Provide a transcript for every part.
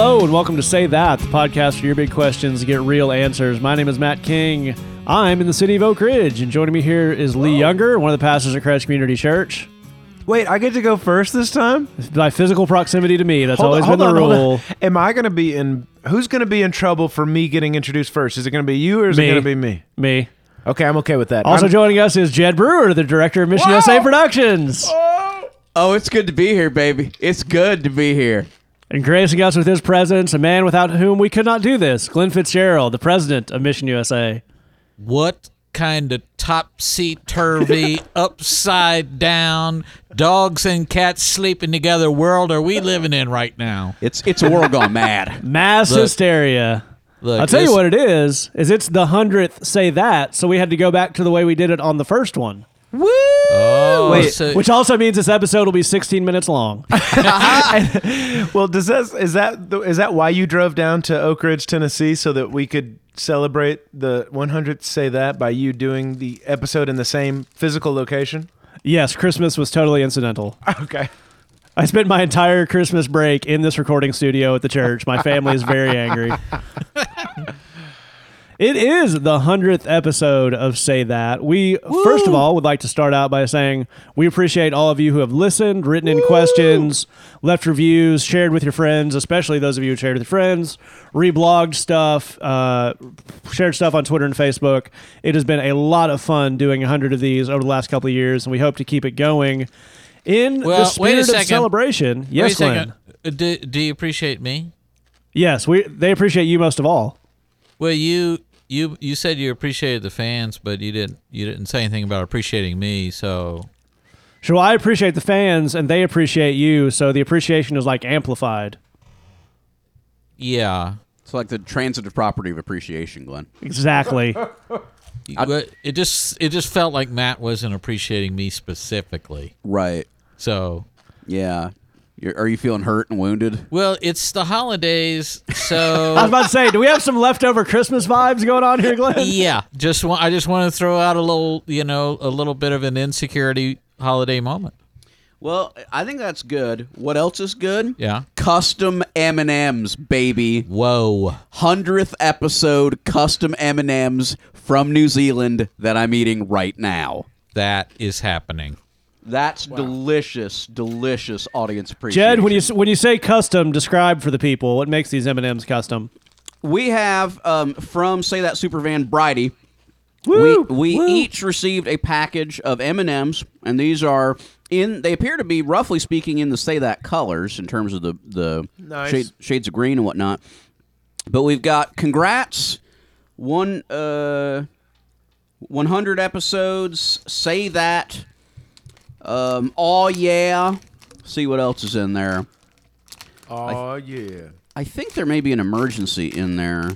Hello and welcome to Say That, the podcast for your big questions to get real answers. My name is Matt King. I'm in the city of Oak Ridge, and joining me here is Lee Younger, one of the pastors at Christ Community Church. Wait, I get to go first this time? By physical proximity to me, that's Hold always on, been the hold on, hold rule. on. Am I going to be in? Who's going to be in trouble for me getting introduced first? Is it going to be you or is Me. it going to be me? Me. Okay, I'm okay with that. Also I'm- joining us is Jed Brewer, the director of Mission USA Productions. Oh, it's good to be here, baby. It's good to be here. And gracing us with his presence, a man without whom we could not do this, Glenn Fitzgerald, the president of Mission USA. what kind of topsy turvy, upside down, dogs and cats sleeping together world are we living in right now? It's it's a world gone mad. Mass Look. hysteria. Look, I'll tell you what it is, is it's the hundredth say that, so we had to go back to the way we did it on the first one. Oh, Wait, so- Which also means this episode will be 16 minutes long. well, does that is that the- is that why you drove down to Oak Ridge, Tennessee, so that we could celebrate the 100th? Say that by you doing the episode in the same physical location. yes, Christmas was totally incidental. Okay. I spent my entire Christmas break in this recording studio at the church. My family is very angry. It is the 100th episode of Say That. We, first of all, would like to start out by saying we appreciate all of you who have listened, written in questions, left reviews, shared with your friends, especially those of you who shared with your friends, reblogged stuff, uh, shared stuff on Twitter and Facebook. It has been a lot of fun doing 100 of these over the last couple of years, and we hope to keep it going. In Well, the wait a spirit of second. celebration, Wait a yes, Glenn. Uh, Do, do you appreciate me? Yes, we they appreciate you most of all. Well, you you you said you appreciated the fans, but you didn't you didn't say anything about appreciating me. So Sure, well, I appreciate the fans and they appreciate you, so the appreciation is like amplified. yeah, It's like the transitive property of appreciation, Glenn. Exactly. but it just it just felt like Matt wasn't appreciating me specifically. Right. So Yeah. You're, are you feeling hurt and wounded? well, it's the holidays, so I was about to say, do we have some leftover Christmas vibes going on here, Glenn? yeah, just want I just want to throw out a little, you know, a little bit of an insecurity holiday moment. Well, I think that's good. What else is good? Yeah. Custom M&Ms, baby. Whoa. 100th episode custom M&Ms from New Zealand that I'm eating right now. That is happening. That's delicious, delicious audience appreciation. Jed, when you when you say custom, describe for the people what makes these M and M's custom. we have um, from say that super van Bridie. Woo! we we Woo! each received a package of M and M's, and these are in. They appear to be roughly speaking in the say that colors in terms of the the Nice. shade, shades of green and whatnot. But we've got congrats, one uh, one hundred episodes. Say that. Um, oh yeah. See what else is in there. Oh yeah. I think there may be an emergency in there,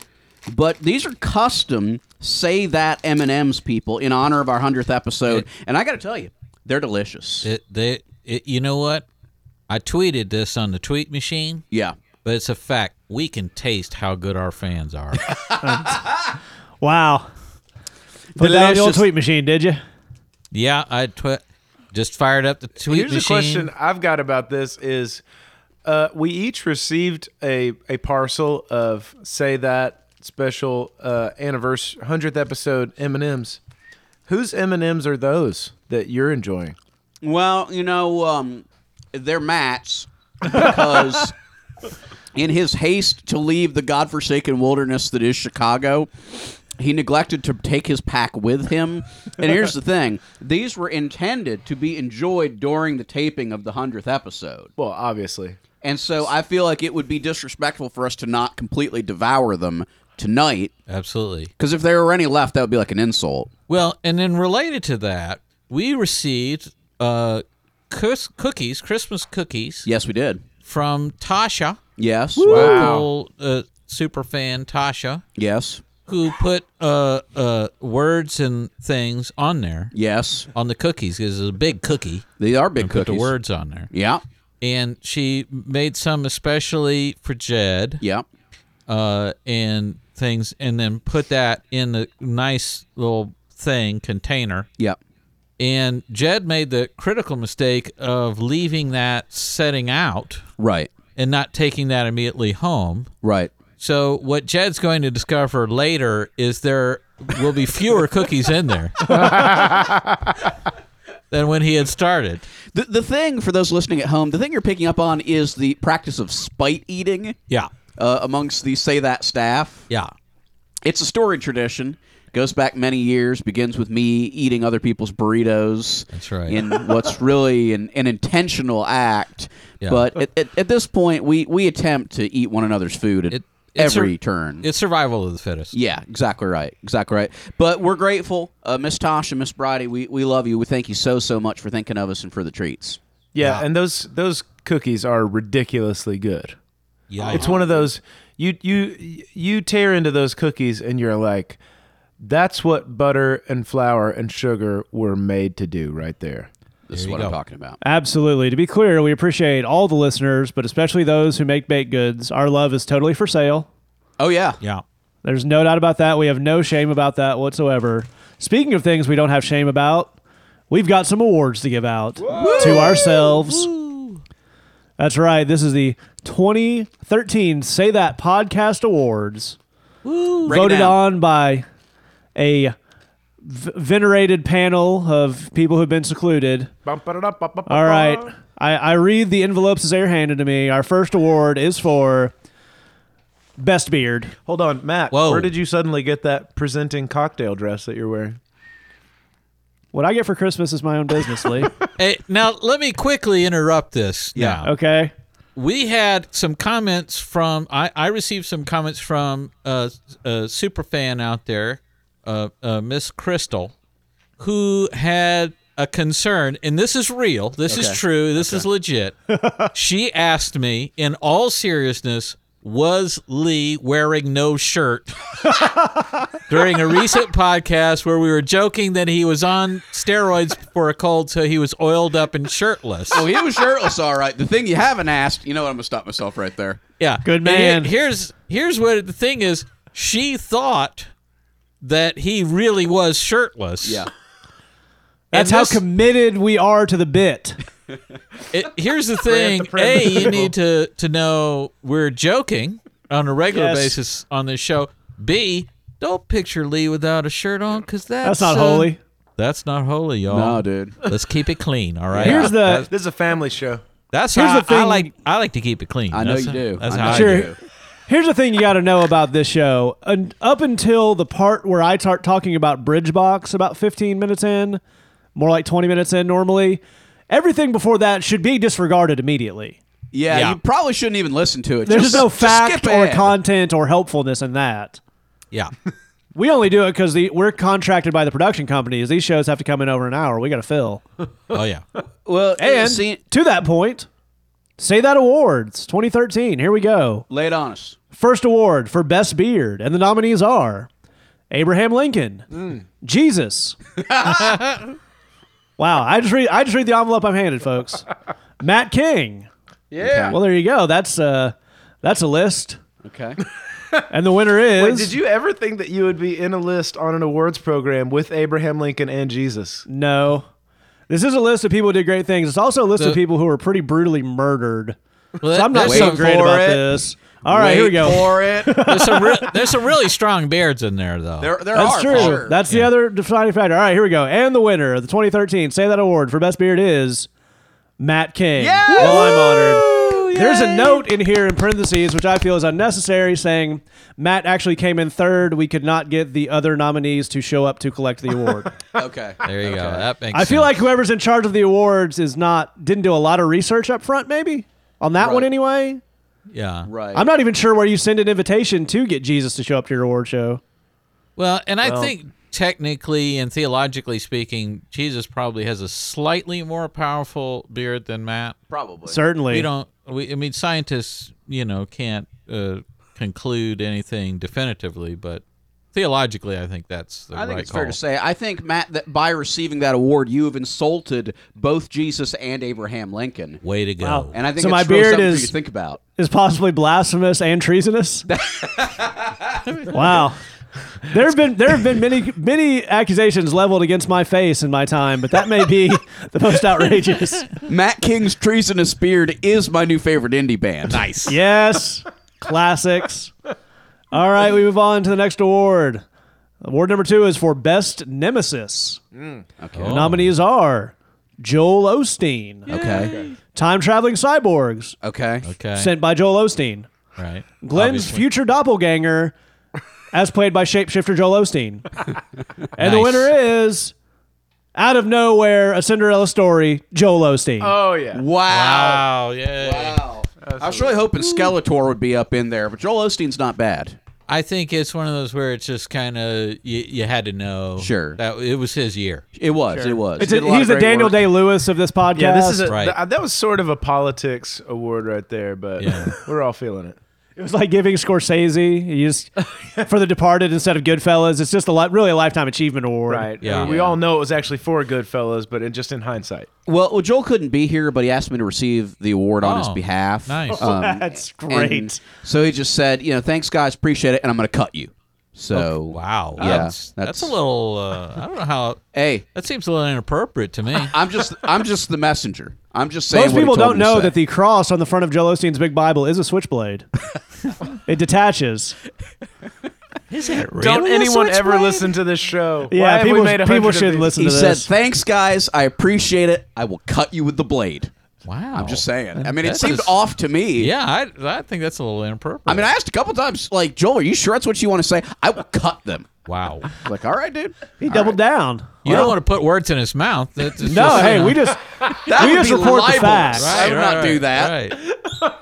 but these are custom say that M and M's people in honor of our hundredth episode, and I got to tell you, they're delicious. It, they, it, you know what? I tweeted this on the tweet machine, yeah, but it's a fact. We can taste how good our fans are. Wow. Put that on the old Delicious. tweet machine, did you? yeah, I twi- just fired up the tweet Here's machine. a question I've got about this: is uh, we each received a a parcel of say that special uh, anniversary hundredth episode M and M's. Whose M and M's are those that you're enjoying? Well, you know, um, they're Matt's because in his haste to leave the godforsaken wilderness that is Chicago, he neglected to take his pack with him. And here's the thing these were intended to be enjoyed during the taping of the 100th episode. Well, obviously. And so I feel like it would be disrespectful for us to not completely devour them tonight. Absolutely. Because if there were any left, that would be like an insult. Well, and then related to that, we received uh, cus- cookies, Christmas cookies, Yes, we did. from Tasha, Yes. local uh, super fan Tasha, Yes. Who put uh, uh, words and things on there Yes. on the cookies because It's a big cookie. They are big and put cookies. the words on there. Yeah. And she made some especially for Jed. Yeah. uh, and things, and then put that in a nice little thing container. Yeah. And Jed made the critical mistake of leaving that setting out Right. and not taking that immediately home. Right. So what Jed's going to discover later is there will be fewer cookies in there than when he had started. The, the thing for those listening at home, the thing you're picking up on is the practice of spite eating Yeah. uh, amongst the say that staff. Yeah. It's a story tradition. Goes back many years. Begins with me eating other people's burritos. That's right. In what's really an, an intentional act, Yeah. but at, at, at this point, we we attempt to eat one another's food It- it's every a- turn. It's survival of the fittest. Yeah, exactly right. Exactly right. But we're grateful, uh, Miss Tosh and Miss Bridie. We, we love you. We thank you so so much for thinking of us and for the treats. Yeah, and those those cookies are ridiculously good. Yeah. It's one of those you you you tear into those cookies and you're like, that's what butter and flour and sugar were made to do right there. This is you what I'm talking about. Absolutely. To be clear, we appreciate all the listeners, but especially those who make baked goods. Our love is totally for sale. Oh yeah. yeah. There's no doubt about that. We have no shame about that whatsoever. Speaking of things we don't have shame about, we've got some awards to give out to ourselves. That's right. This is the 2013 Say That Podcast Awards, Break it voted on by a v- venerated panel of people who've been secluded. All right. I, I read the envelopes as they're handed to me. Our first award is for Best Beard. Hold on, Matt. Whoa. Where did you suddenly get that presenting cocktail dress that you're wearing? What I get for Christmas is my own business, Lee. Hey, now let me quickly interrupt this. Yeah. Now. Okay. we had some comments from I, I received some comments from uh, a super fan out there, uh, uh, Miss Crystal, who had a concern, and this is real. This is true. This is legit. she asked me, in all seriousness, was Lee wearing no shirt during a recent podcast where we were joking that he was on steroids for a cold, so he was oiled up and shirtless? Oh, he was shirtless, all right. The thing you haven't asked, you know what? I'm gonna stop myself right there. Yeah, Good And he- man. here's here's what the thing is. She thought that he really was shirtless. Yeah. That's And how this- committed we are to the bit. It, here's the thing. A, you need to to know we're joking on a regular Yes. basis on this show. B, don't picture Lee without a shirt on because that's That's not uh, holy. That's not holy, y'all. No, dude. Let's keep it clean. All right. Here's the This is a family show. That's here's how the thing- I like. I like to keep it clean. I know That's you how- do. That's I how know I you do. do. Here's the thing you got to know about this show. And up until the part where I start talking about Bridgebox, about 15 minutes in, more like 20 minutes in normally, everything before that should be disregarded immediately. Yeah, Yeah. you probably shouldn't even listen to it. There's just, no just fact skip or ahead. content or helpfulness in that. Yeah. We only do it because we're contracted by the production companies. These shows have to come in over an hour. We got to fill. Oh yeah. Well, And see, to that point, say that awards 2013. Here we go. lay it on us. First award for best beard, and the nominees are Abraham Lincoln, Jesus. wow, I just read I just read the envelope I'm handed, folks. Matt King. Yeah. Well, there you go. That's uh that's a list, Okay. and the winner is. Wait, did you ever think that you would be in a list on an awards program with Abraham Lincoln and Jesus? No. This is a list of people who did great things. It's also a list of people who were pretty brutally murdered. Well, So I'm not there's so some- great for about it. this. All right, here we Wait go. For it. There's some, re- there's some really strong beards in there, though. There, there That's are. true. For sure. That's the other defining factor. All right, here we go. And the winner of the 2013 Say That Award for Best Beard is Matt King. Yay! Well, I'm honored. There's a note in here in parentheses, which I feel is unnecessary, saying Matt actually came in third. We could not get the other nominees to show up to collect the award. okay. there you go. That makes I feel like whoever's in charge of the awards is not didn't do a lot of research up front, maybe on that one Right. anyway. yeah. Right. I'm not even sure where you send an invitation to get Jesus to show up to your award show. Well, and I think technically and theologically speaking, Jesus probably has a slightly more powerful beard than Matt. Probably. Certainly, We don't. We, I mean, scientists, you know, can't uh, conclude anything definitively, but theologically, I think that's the I think it's call. fair to say. I think Matt, that by receiving that award, you have insulted both Jesus and Abraham Lincoln, Way to go. Wow. and I think So it's my beard is- to think about. is possibly blasphemous and treasonous. wow. There have been there have been many many accusations leveled against my face in my time, but that may be the most outrageous. Matt King's Treasonous Beard is my new favorite indie band. Nice. Yes, classics. All right, we move on to the next award. Award number two is for best nemesis. Mm. Okay. The nominees are Joel Osteen, Okay. time traveling cyborgs, Okay. Okay. sent by Joel Osteen. right. Glenn's Obviously. future doppelganger, as played by shapeshifter Joel Osteen. And the Nice. winner is, out of nowhere, a Cinderella story, Joel Osteen. Oh yeah. Wow. Wow. Yeah. Wow. I was really hoping Skeletor would be up in there, but Joel Osteen's not bad. I think it's one of those where it's just kind of you, you had to know. Sure. That it was his year. It was. It was. It's Did a, a lot he's of the great Daniel work. Day Lewis of this podcast. Yeah, this is a, Right. th- that was sort of a politics award right there, but Yeah. we're all feeling it. It was like giving Scorsese you just, for The Departed instead of Goodfellas. It's just a li- really a lifetime achievement award. Right. Yeah. We Yeah. all know it was actually for Goodfellas, but it, just in hindsight. Well, well, Joel couldn't be here, but he asked me to receive the award on his Oh, behalf. nice. Um, That's and great. so he just said, you know, thanks guys, appreciate it, and I'm going to cut you. So Wow. Yeah, That's, that's, that's- a little. Uh, I don't know how. hey, That seems a little inappropriate to me. I'm just I'm just the messenger. I'm just saying. Most people don't know that the cross on the front of Joel Osteen's big Bible is a switchblade. it detaches. Is it really? Don't a anyone ever listen to this show? Why Yeah, have people, we made a people hundred of should these? listen he to said, this. "Thanks guys, I appreciate it. I will cut you with the blade." Wow. I'm just saying. I mean, it That seemed is- off to me. Yeah, I, I think that's a little inappropriate. I mean, I asked a couple times, like, Joel, are you sure that's what you want to say? I will cut them. Wow. Like, all right, dude. he doubled down. You don't want to put words in his mouth. That's just, No, you hey, know. we just That We would just be report the libelous. facts. I would not do that. Right.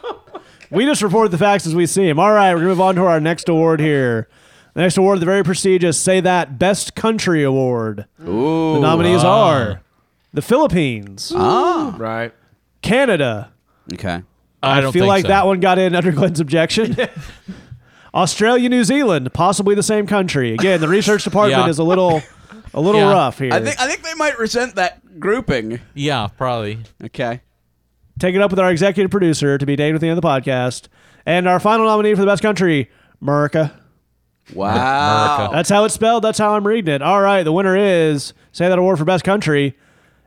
we just report the facts as we see them. All right, we're gonna move on to our next award here. The next award, the very prestigious "Say That" Best Country Award. Ooh. The nominees ah. are the Philippines, Ah. Right. Canada. Okay. I don't feel think like so. that one got in under Glenn's objection. Australia, New Zealand, possibly the same country. Again, the research department Yeah. is a little, a little Yeah. rough here. I think I think they might resent that grouping. Yeah, probably. Okay. Take it up with our executive producer to be named at the end of the podcast, and our final nominee for the best country, America. Wow. America. That's how it's spelled. That's how I'm reading it. All right, the winner is say that award for best country,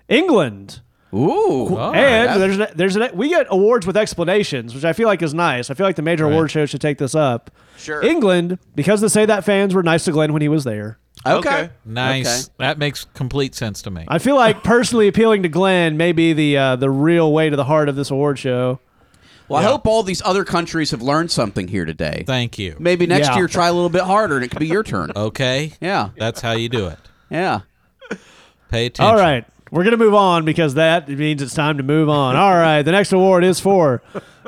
England. Ooh. Oh, and that's- there's an, there's an, we get awards with explanations, which I feel like is nice. I feel like the major award shows should take this up. Sure. England, because the Say That fans were nice to Glenn when he was there. Okay. Okay. Nice. Okay. That makes complete sense to me. I feel like personally appealing to Glenn may be the uh, the real way to the heart of this award show. Well, I hope all these other countries have learned something here today. Thank you. Maybe next Yeah. year try a little bit harder and it could be your turn. Okay. Yeah. That's how you do it. Yeah. Pay attention. All right. We're going to move on because that means it's time to move on. All right. The next award is for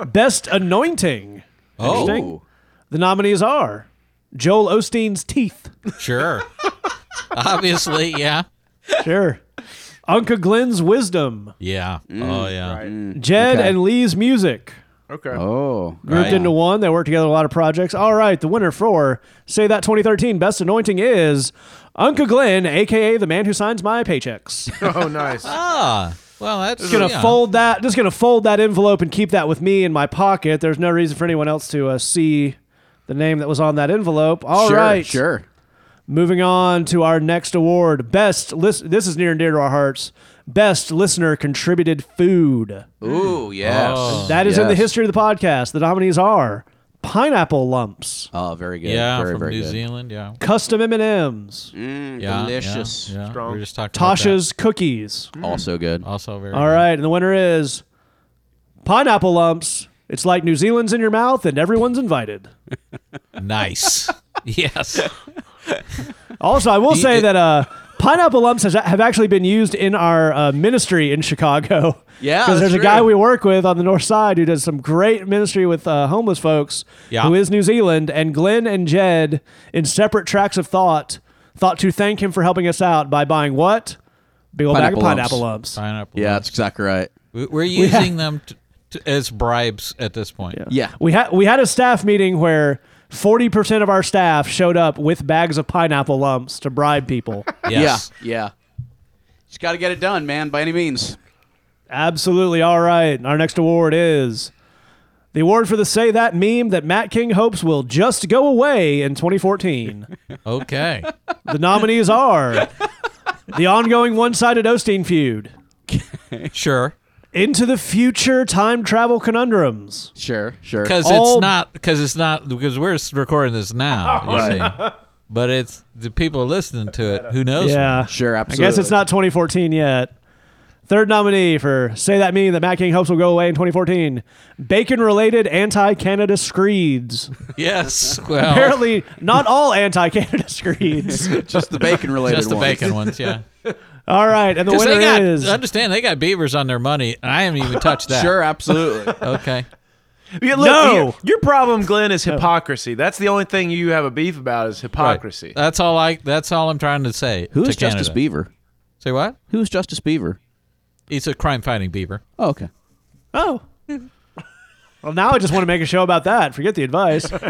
Best Anointing. Oh, The nominees are Joel Osteen's teeth. sure. Obviously, yeah. Sure. Uncle Glenn's wisdom. Yeah. oh, mm. yeah. Mm. Jed Okay. and Lee's music. Okay. Oh. Grouped Right. into one. They work together on a lot of projects. All right. The winner for Say That 2013 Best Anointing is Uncle Glenn, a.k.a. the man who signs my paychecks. Oh, nice. Ah, well, that's Just gonna yeah. fold that. Just gonna fold that envelope and keep that with me in my pocket. There's no reason for anyone else to uh, see the name that was on that envelope. All right, sure, Sure. Moving on to our next award, best. Lis- this is near and dear to our hearts. Best listener contributed food. Ooh, yes. Oh. That is in the history of the podcast. The nominees are pineapple lumps, Oh, very good. Yeah, very, from very New good. Zealand. Yeah. custom M and M's, Mm, Yeah. delicious. Yeah. yeah. Strong. We were just talking about Tasha's cookies. Also good. Also very. All right, and the winner is pineapple lumps. It's like New Zealand's in your mouth, and everyone's invited. Nice. yes. Also, I will say that uh, pineapple lumps has, have actually been used in our uh, ministry in Chicago. Yeah, because that's there's a guy we work with on the north side who does some great ministry with uh, homeless folks. Yeah. who is New Zealand, and Glenn and Jed, in separate tracks of thought, thought to thank him for helping us out by buying what big old bag of Pineapple pineapple lumps. lumps. Pineapple. Yeah, that's exactly right. We- We're using them t- t- as bribes at this point. Yeah. We had we had a staff meeting where. Forty percent of our staff showed up with bags of pineapple lumps to bribe people. Yes. Yeah. Yeah. Just got to get it done, man, by any means. Absolutely. All right. Our next award is The award for the Say That meme that Matt King hopes will just go away in 2014. Okay. the nominees are the ongoing one sided Osteen feud, Sure. Into the Future Time Travel Conundrums, Sure, sure. Because All- it's not. Because it's not. Because we're recording this now. You see. But it's the people listening to it. Who knows? Yeah. Sure, I absolutely. guess it's not 2014 yet. Third nominee for Say That Meme that Matt King hopes will go away in 2014. Bacon related anti Canada screeds. Yes. Well. Apparently, not all anti Canada screeds. just the bacon related ones. just the ones. bacon ones. Yeah. All right. And the winner they got. is. Understand? They got beavers on their money, and I haven't even touched that. Sure, absolutely. Okay. Yeah, look, No. your, your problem, Glenn, is hypocrisy. That's the only thing you have a beef about is Right. hypocrisy. That's all I. That's all I'm trying to say. Who's to Justice Canada. Beaver? Say what? Who is Justice Beaver? He's a crime-fighting beaver. Oh, okay. Oh. Well, now I just want to make a show about that. Forget the advice.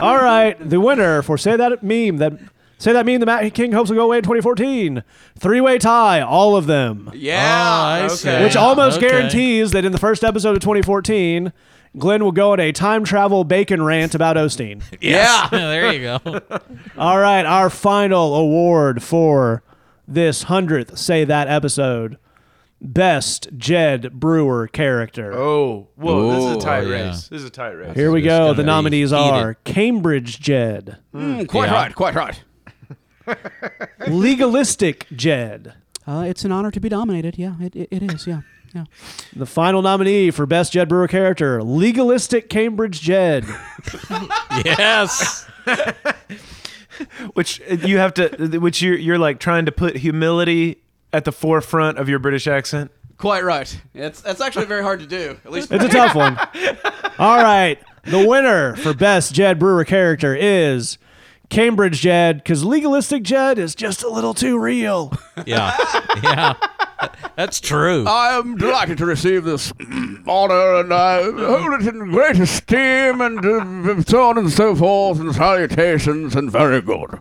All right, the winner for say that meme that say that meme the Matt King hopes will go away in 2014. Three way tie, all of them, Yeah. Oh, I okay. see. which almost Okay. guarantees that in the first episode of 2014, Glenn will go on a time travel bacon rant about Osteen. Yeah. there you go. All right, our final award for this hundredth say that episode. Best Jed Brewer character. Oh, whoa! this is a tight yeah. race. This is a tight race. Here we go. The be nominees are Cambridge Jed, Mm, quite Yeah. right. Quite right. Legalistic Jed. Uh, it's an honor to be nominated. Yeah, it, it, it is. Yeah, yeah. The final nominee for Best Jed Brewer Character, Legalistic Cambridge Jed. yes. Which uh, you have to, which you're you're like trying to put humility at the forefront of your British accent. Quite right. It's that's actually very hard to do. At least It's a tough one. All right. The winner for Best Jed Brewer Character is Cambridge Jed, because Legalistic Jed is just a little too real. Yeah. Yeah. That's true. I am delighted to receive this honor, and I hold it in great esteem, and uh, so on and so forth, and salutations, and very good.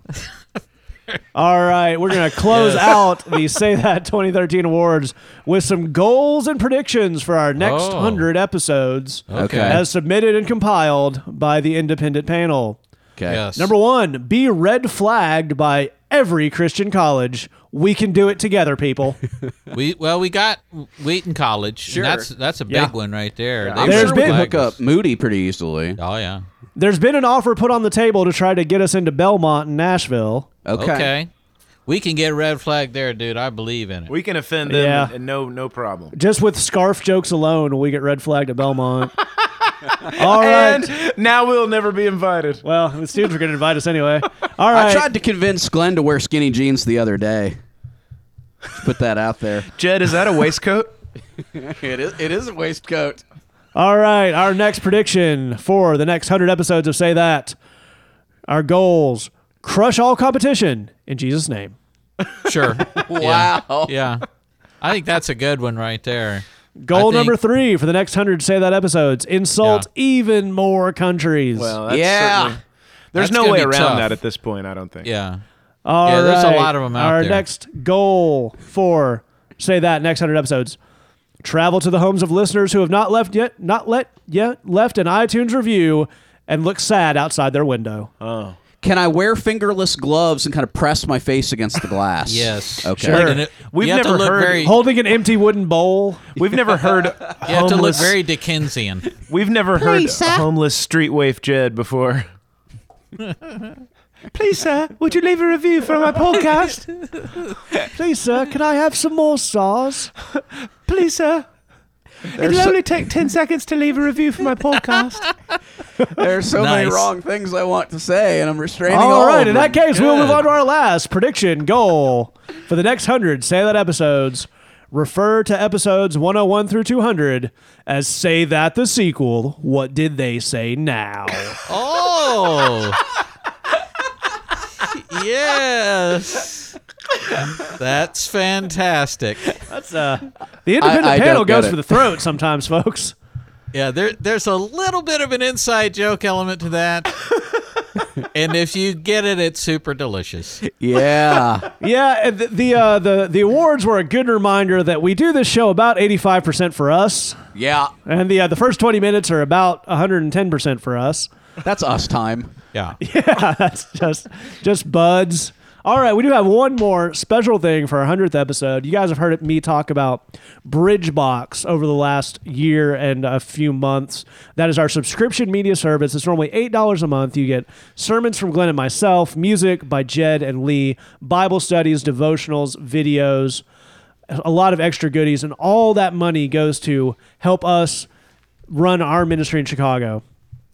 All right, we're going to close Yes. out the Say That 2013 awards with some goals and predictions for our next Oh. 100 episodes Okay. as submitted and compiled by the independent panel. Okay. Yes. Number one, be red flagged by every Christian college. We can do it together, people. We well, we got Wheaton College. Sure. That's that's a big Yeah. one right there. Yeah. They I'm There's sure been- we can hook up Moody pretty easily. Oh yeah. There's been an offer put on the table to try to get us into Belmont and Nashville. Okay. Okay. We can get a red flag there, dude. I believe in it. We can offend them, Yeah. and, and no no problem. Just with scarf jokes alone, we get red flagged at Belmont. All right. And now we'll never be invited. well, the students were going to invite us anyway. All right. I tried to convince Glenn to wear skinny jeans the other day. Just Put that out there. Jed, is that a waistcoat? it is. It is a waistcoat. All right, our next prediction for the next 100 episodes of Say That. Our goals crush all competition in Jesus' name. Sure. Wow. Yeah. I think that's a good one right there. Goal think- number three for the next 100 Say That episodes insult Yeah. even more countries. Well, that's Yeah. There's That's no way around tough. that at this point. I don't think. Yeah. All yeah, there's a right, lot of 'em out Our there. next goal for Say That next 100 episodes travel to the homes of listeners who have not left yet, not let yet left an iTunes review and look sad outside their window. Oh. Can I wear fingerless gloves and kind of press my face against the glass? Yes. Okay. Sure. And it- We've never heard- very. Holding an empty wooden bowl. We've never heard you have to look homeless. very Dickensian. we've never heard homeless street waif Jed before. Please, sir, would you leave a review for my podcast? Please, sir, can I have some more sauce? Please, sir. It'll only take 10 seconds to leave a review for my podcast. there are so many Nice. wrong things I want to say, and I'm restraining All all right, of in that them. case, we'll move on to our last prediction goal for the next 100 Say That episodes. Refer to episodes 101 through 200 as Say That the sequel. What did they say now? Oh. yes. That's fantastic. That's uh, the independent I panel goes for the throat sometimes, folks. Yeah, there, there's a little bit of an inside joke element to that. and if you get it, it's super delicious. Yeah. Yeah, and the the, uh, the the awards were a good reminder that we do this show about eighty five percent for us, Yeah. and the uh, the first twenty minutes are about one hundred and ten percent for us. That's us time. Yeah. Yeah, that's just just buds. All right, we do have one more special thing for our hundredth episode. You guys have heard me talk about Bridgebox over the last year and a few months. That is our subscription media service. It's normally eight dollars a month. You get sermons from Glenn and myself, music by Jed and Lee, Bible studies, devotionals, videos, a lot of extra goodies, and all that money goes to help us run our ministry in Chicago.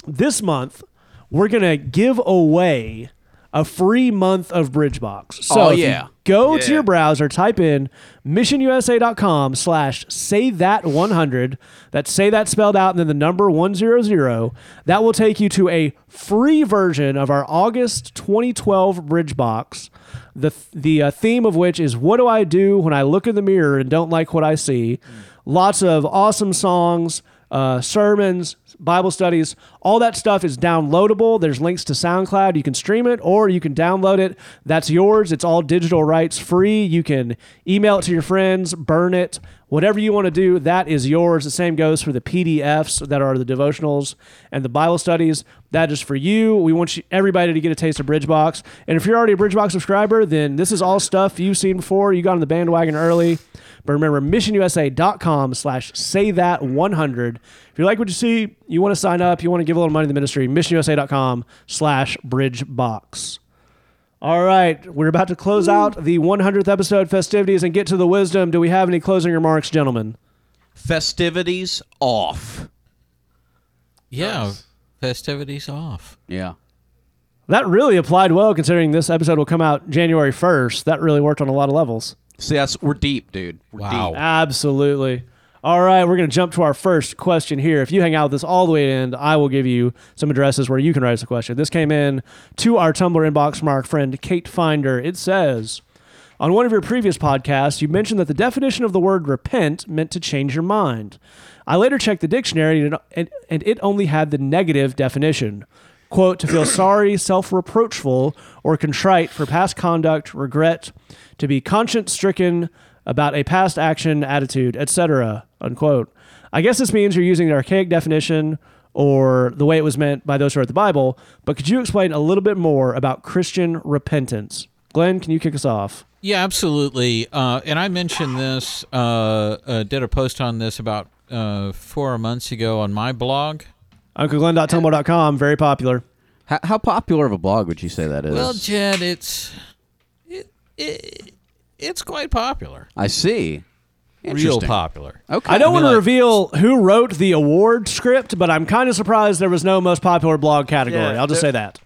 This month, we're gonna give away a free month of Bridgebox. So Oh, yeah. go to your browser, type in missionusa.com slash say that 100. That's say that spelled out and then the number 100. That will take you to a free version of our August 2012 Bridgebox. The, the uh, theme of which is what do I do when I look in the mirror and don't like what I see? Lots of awesome songs, uh, sermons, Bible studies, all that stuff is downloadable. There's links to SoundCloud. You can stream it or you can download it. That's yours. It's all digital rights free. You can email it to your friends, burn it, whatever you want to do. That is yours. The same goes for the PDFs that are the devotionals and the Bible studies. That is for you. We want you, everybody to get a taste of Bridgebox. And if you're already a Bridgebox subscriber, then this is all stuff you've seen before. You got on the bandwagon early. But remember, missionusa.com slash say that 100. If you like what you see, you want to sign up, you want to give a little money to the ministry, missionusa.com slash bridgebox. All right, we're about to close out the 100th episode festivities and get to the wisdom. Do we have any closing remarks, gentlemen? Festivities off. Yeah. Festivities off. Yeah. That really applied well considering this episode will come out January 1st. That really worked on a lot of levels. See, that's we're deep, dude. We're Wow. deep. Absolutely. All right, we're going to jump to our first question here. If you hang out with us all the way to the end, I will give you some addresses where you can write us a question. This came in to our Tumblr inbox from our friend Kate Finder. It says, on one of your previous podcasts, you mentioned that the definition of the word repent meant to change your mind. I later checked the dictionary and and it only had the negative definition. Quote, to feel sorry, self reproachful, or contrite for past conduct, regret, to be conscience stricken about a past action, attitude, etc. Unquote. I guess this means you're using an archaic definition or the way it was meant by those who wrote the Bible, but could you explain a little bit more about Christian repentance? Glenn, can you kick us off? Yeah, absolutely. Uh, and I mentioned this, uh, uh, did a post on this about uh, four months ago on my blog. UncleGlenn.tumblr.com, very popular. How, how popular of a blog would you say that is? Well, Jed, it's it, it it's quite popular, I see. real Interesting. popular. Okay. I don't want to like- reveal who wrote the award script, but I'm kind of surprised there was no most popular blog category. Yeah, I'll just there- say that.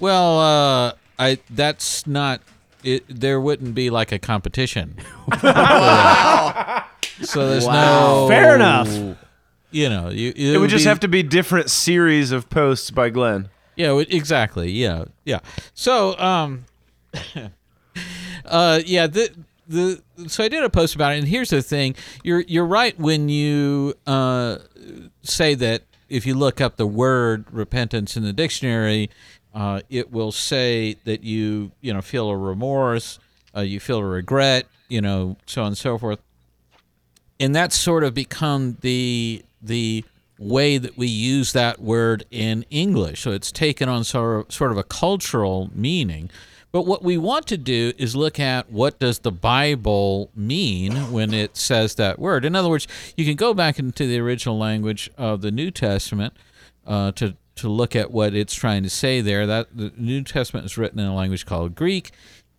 Well, uh, I that's not it. There wouldn't be like a competition. so there's Wow. no Fair enough. You know, you It would just have to be different series of posts by Glenn. Yeah, it- exactly. Yeah, yeah. So, um, uh, yeah, the the so I did a post about it, and here's the thing: you're you're right when you uh say that if you look up the word repentance in the dictionary, uh, it will say that you you know feel a remorse, uh, you feel a regret, you know, so on and so forth and that's sort of become the the way that we use that word in English. So it's taken on sort of, sort of a cultural meaning. But what we want to do is look at what does the Bible mean when it says that word. In other words, you can go back into the original language of the New Testament uh, to to look at what it's trying to say there. That the New Testament is written in a language called Greek,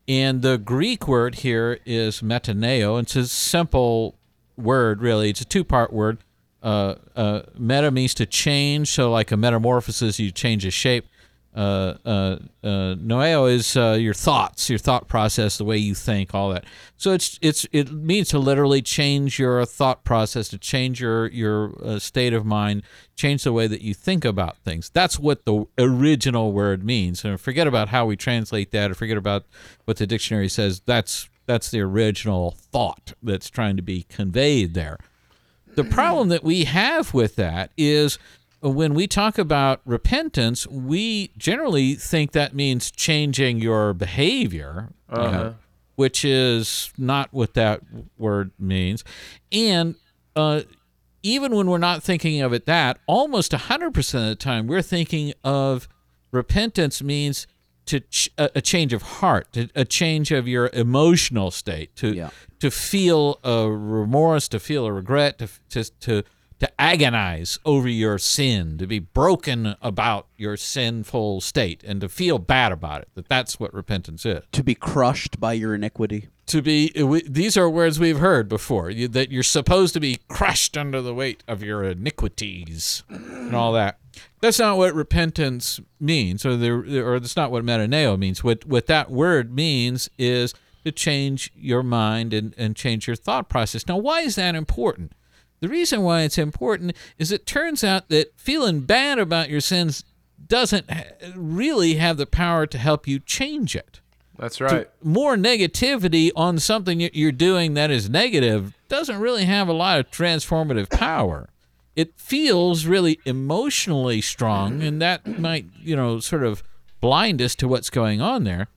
and the Greek word here is metanoeo. It's a simple word, really. It's a two part word. Uh, uh, meta means to change, so like a metamorphosis, you change a shape. Uh, uh, uh, noeo is uh, your thoughts, your thought process, the way you think, all that. So it's it's it means to literally change your thought process, to change your your uh, state of mind, change the way that you think about things. That's what the original word means. And forget about how we translate that, or forget about what the dictionary says. That's that's the original thought that's trying to be conveyed there. The problem that we have with that is when we talk about repentance, we generally think that means changing your behavior, uh, which is not what that word means. And uh, even when we're not thinking of it that, almost 100% of the time, we're thinking of repentance means to ch- a, change of heart, to- a change of your emotional state, to Yeah. to feel a remorse, to feel a regret, to to to agonize over your sin, to be broken about your sinful state, and to feel bad about it. That that's what repentance is. To be crushed by your iniquity. To be we, these are words we've heard before. You, that you're supposed to be crushed under the weight of your iniquities and all that. That's not what repentance means, or the, or that's not what metanoeo means. What what that word means is to change your mind and, and change your thought process. Now, why is that important? The reason why it's important is it turns out that feeling bad about your sins doesn't really have the power to help you change it That's right. more negativity on something you're doing that is negative doesn't really have a lot of transformative power. It feels really emotionally strong, and that might, you know, sort of blind us to what's going on there.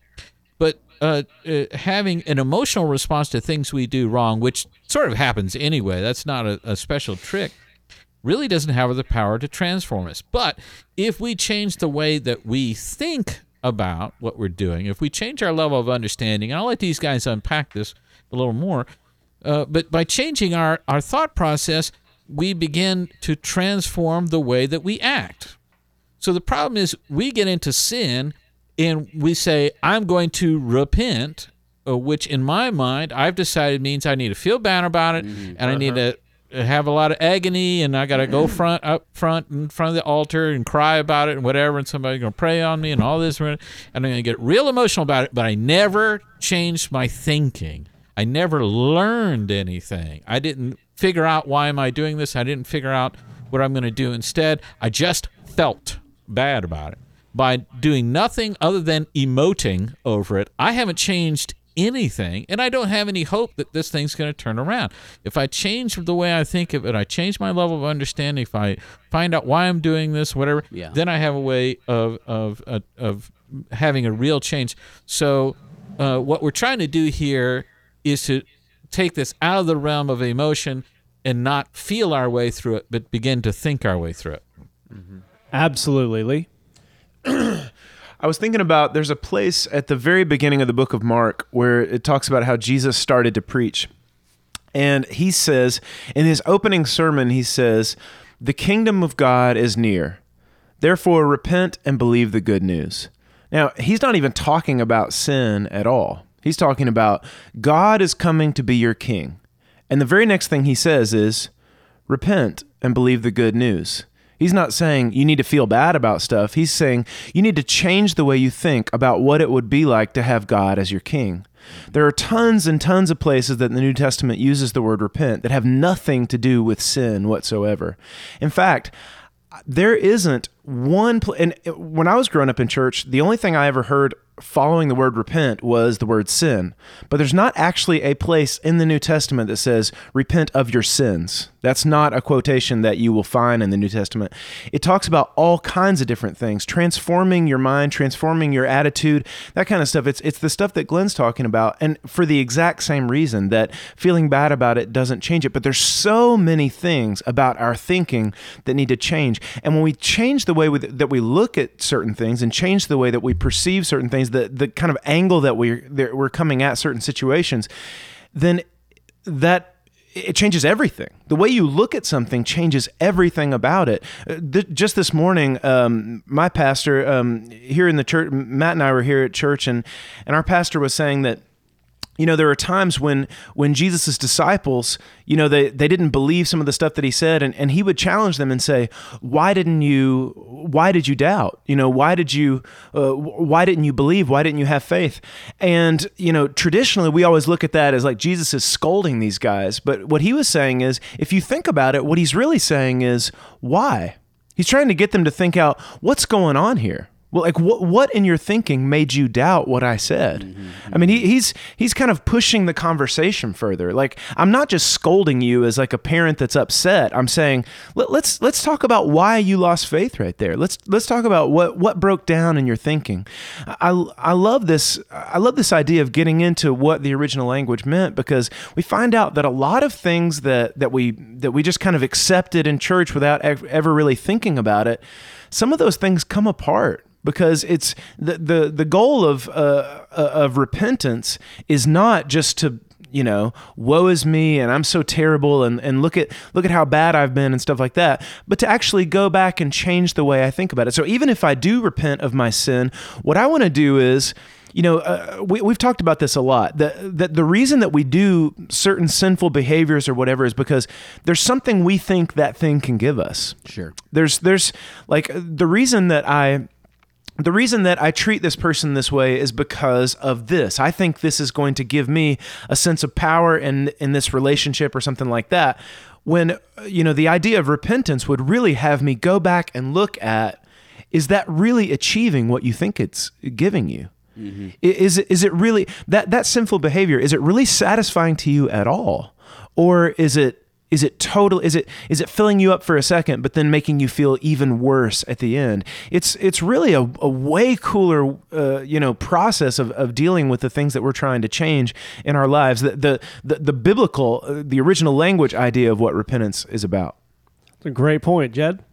Uh, uh, having an emotional response to things we do wrong, which sort of happens anyway, that's not a, a special trick really doesn't have the power to transform us. But if we change the way that we think about what we're doing, if we change our level of understanding, and I'll let these guys unpack this a little more, uh, but by changing our, our thought process, we begin to transform the way that we act. So the problem is we get into sin and we say, I'm going to repent, uh, which in my mind, I've decided means I need to feel bad about it and I need to have a lot of agony and I got to go front up front in front of the altar and cry about it and whatever and somebody's going to pray on me and all this and I'm going to get real emotional about it, but I never changed my thinking. I never learned anything. I didn't figure out why am I doing this? I didn't figure out what I'm going to do instead. I just felt bad about it. By doing nothing other than emoting over it, I haven't changed anything, and I don't have any hope that this thing's going to turn around. If I change the way I think of it, I change my level of understanding, if I find out why I'm doing this, whatever, Yeah. then I have a way of of of, of having a real change. So, uh, what we're trying to do here is to take this out of the realm of emotion and not feel our way through it, but begin to think our way through it. Absolutely, Lee. I was thinking about there's a place at the very beginning of the book of Mark where it talks about how Jesus started to preach. And he says, in his opening sermon, he says, The kingdom of God is near. Therefore, repent and believe the good news. Now, he's not even talking about sin at all. He's talking about God is coming to be your king. And the very next thing he says is, repent and believe the good news. He's not saying you need to feel bad about stuff. He's saying you need to change the way you think about what it would be like to have God as your king. There are tons and tons of places that the New Testament uses the word repent that have nothing to do with sin whatsoever. In fact, there isn't one pl- and when I was growing up in church, the only thing I ever heard following the word repent was the word sin. But there's not actually a place in the New Testament that says repent of your sins. That's not a quotation that you will find in the New Testament. It talks about all kinds of different things, transforming your mind, transforming your attitude, that kind of stuff. It's it's the stuff that Glenn's talking about and for the exact same reason that feeling bad about it doesn't change it, but there's so many things about our thinking that need to change. And when we change the way we, that we look at certain things and change the way that we perceive certain things, the the kind of angle that we that we're coming at certain situations, then that it changes everything. The way you look at something changes everything about it. Uh, just this morning, um, my pastor um, here in the church, Matt and I were here at church, and and our pastor was saying that you know there are times when when jesus' disciples you know they, they didn't believe some of the stuff that he said and, and he would challenge them and say why didn't you why did you doubt? You know why did you uh, why didn't you believe? Why didn't you have faith? And you know traditionally we always look at that as like jesus is scolding these guys. But what he was saying is if you think about it what he's really saying is why? He's trying to get them to think out what's going on here Well, like what what in your thinking made you doubt what I said? Mm-hmm, I mean, he, mm-hmm. he's he's kind of pushing the conversation further. Like I'm not just scolding you as like a parent that's upset. I'm saying Let, let's let's talk about why you lost faith right there. Let's let's talk about what what broke down in your thinking. I I love this I love this idea of getting into what the original language meant because we find out that a lot of things that that we that we just kind of accepted in church without ever really thinking about it, some of those things come apart because it's the the the goal of uh, uh, of repentance is not just to you know woe is me and i'm so terrible and, and look at look at how bad i've been and stuff like that but to actually go back and change the way i think about it so even if i do repent of my sin what i want to do is you know, uh, we, we've talked about this a lot. The, the, the reason that we do certain sinful behaviors or whatever is because there's something we think that thing can give us. Sure. There's, there's like the reason that I, the reason that I treat this person this way is because of this. I think this is going to give me a sense of power in in this relationship or something like that. When uh, you know the idea of repentance would really have me go back and look at is that really achieving what you think it's giving you? I- Is it is it really that that sinful behavior is it really satisfying to you at all? Or is it is it total is it is it filling you up for a second but then making you feel even worse at the end? It's it's really a, a way cooler uh, you know process of, of dealing with the things that we're trying to change in our lives. The the the, the biblical uh, the original language idea of what repentance is about. It's a great point, Jed.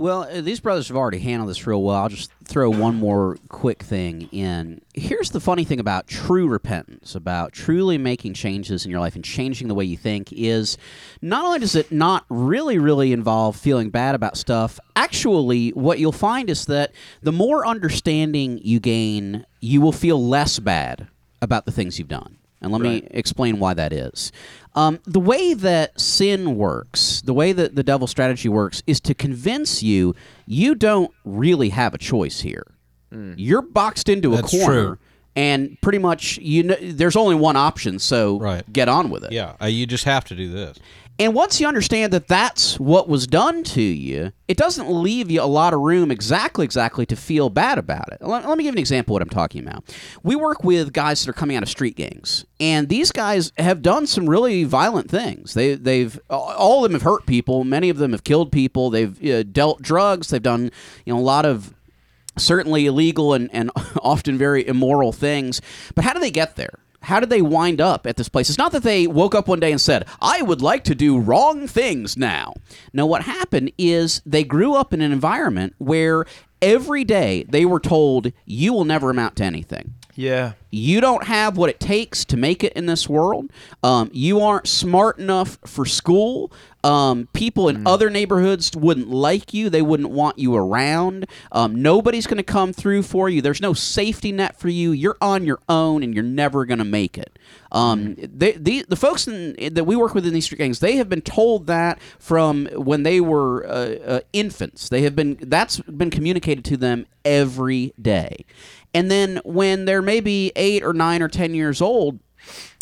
Well, uh, these brothers have already handled this real well. I'll just throw one more quick thing in. Here's the funny thing about true repentance, about truly making changes in your life and changing the way you think is not only does it not really really involve feeling bad about stuff, actually what you'll find is that the more understanding you gain, you will feel less bad about the things you've done. And let me explain why that is. Um, the way that sin works, the way that the devil's strategy works, is to convince you you don't really have a choice here. You're boxed into a corner, true. and pretty much you know there's only one option. So Right. get on with it. Yeah, uh, you just have to do this. And once you understand that that's what was done to you, it doesn't leave you a lot of room exactly, exactly to feel bad about it. Let, let me give an example of what I'm talking about. We work with guys that are coming out of street gangs, and these guys have done some really violent things. They, they've all of them have hurt people. Many of them have killed people. They've uh, dealt drugs. They've done you know a lot of certainly illegal and, and often very immoral things. But how do they get there? How did they wind up at this place? It's not that they woke up one day and said, I would like to do wrong things now. No, what happened is they grew up in an environment where every day they were told, You will never amount to anything yeah you don't have what it takes to make it in this world. Um, you aren't smart enough for school. Um, people in other neighborhoods wouldn't like you. They wouldn't want you around. Um, nobody's going to come through for you. There's no safety net for you. You're on your own, and you're never going to make it. Um, they, the the folks in, that we work with in these street gangs, they have been told that from when they were uh, uh, infants. They have been that's been communicated to them every day. And then when they're maybe eight or nine or ten years old,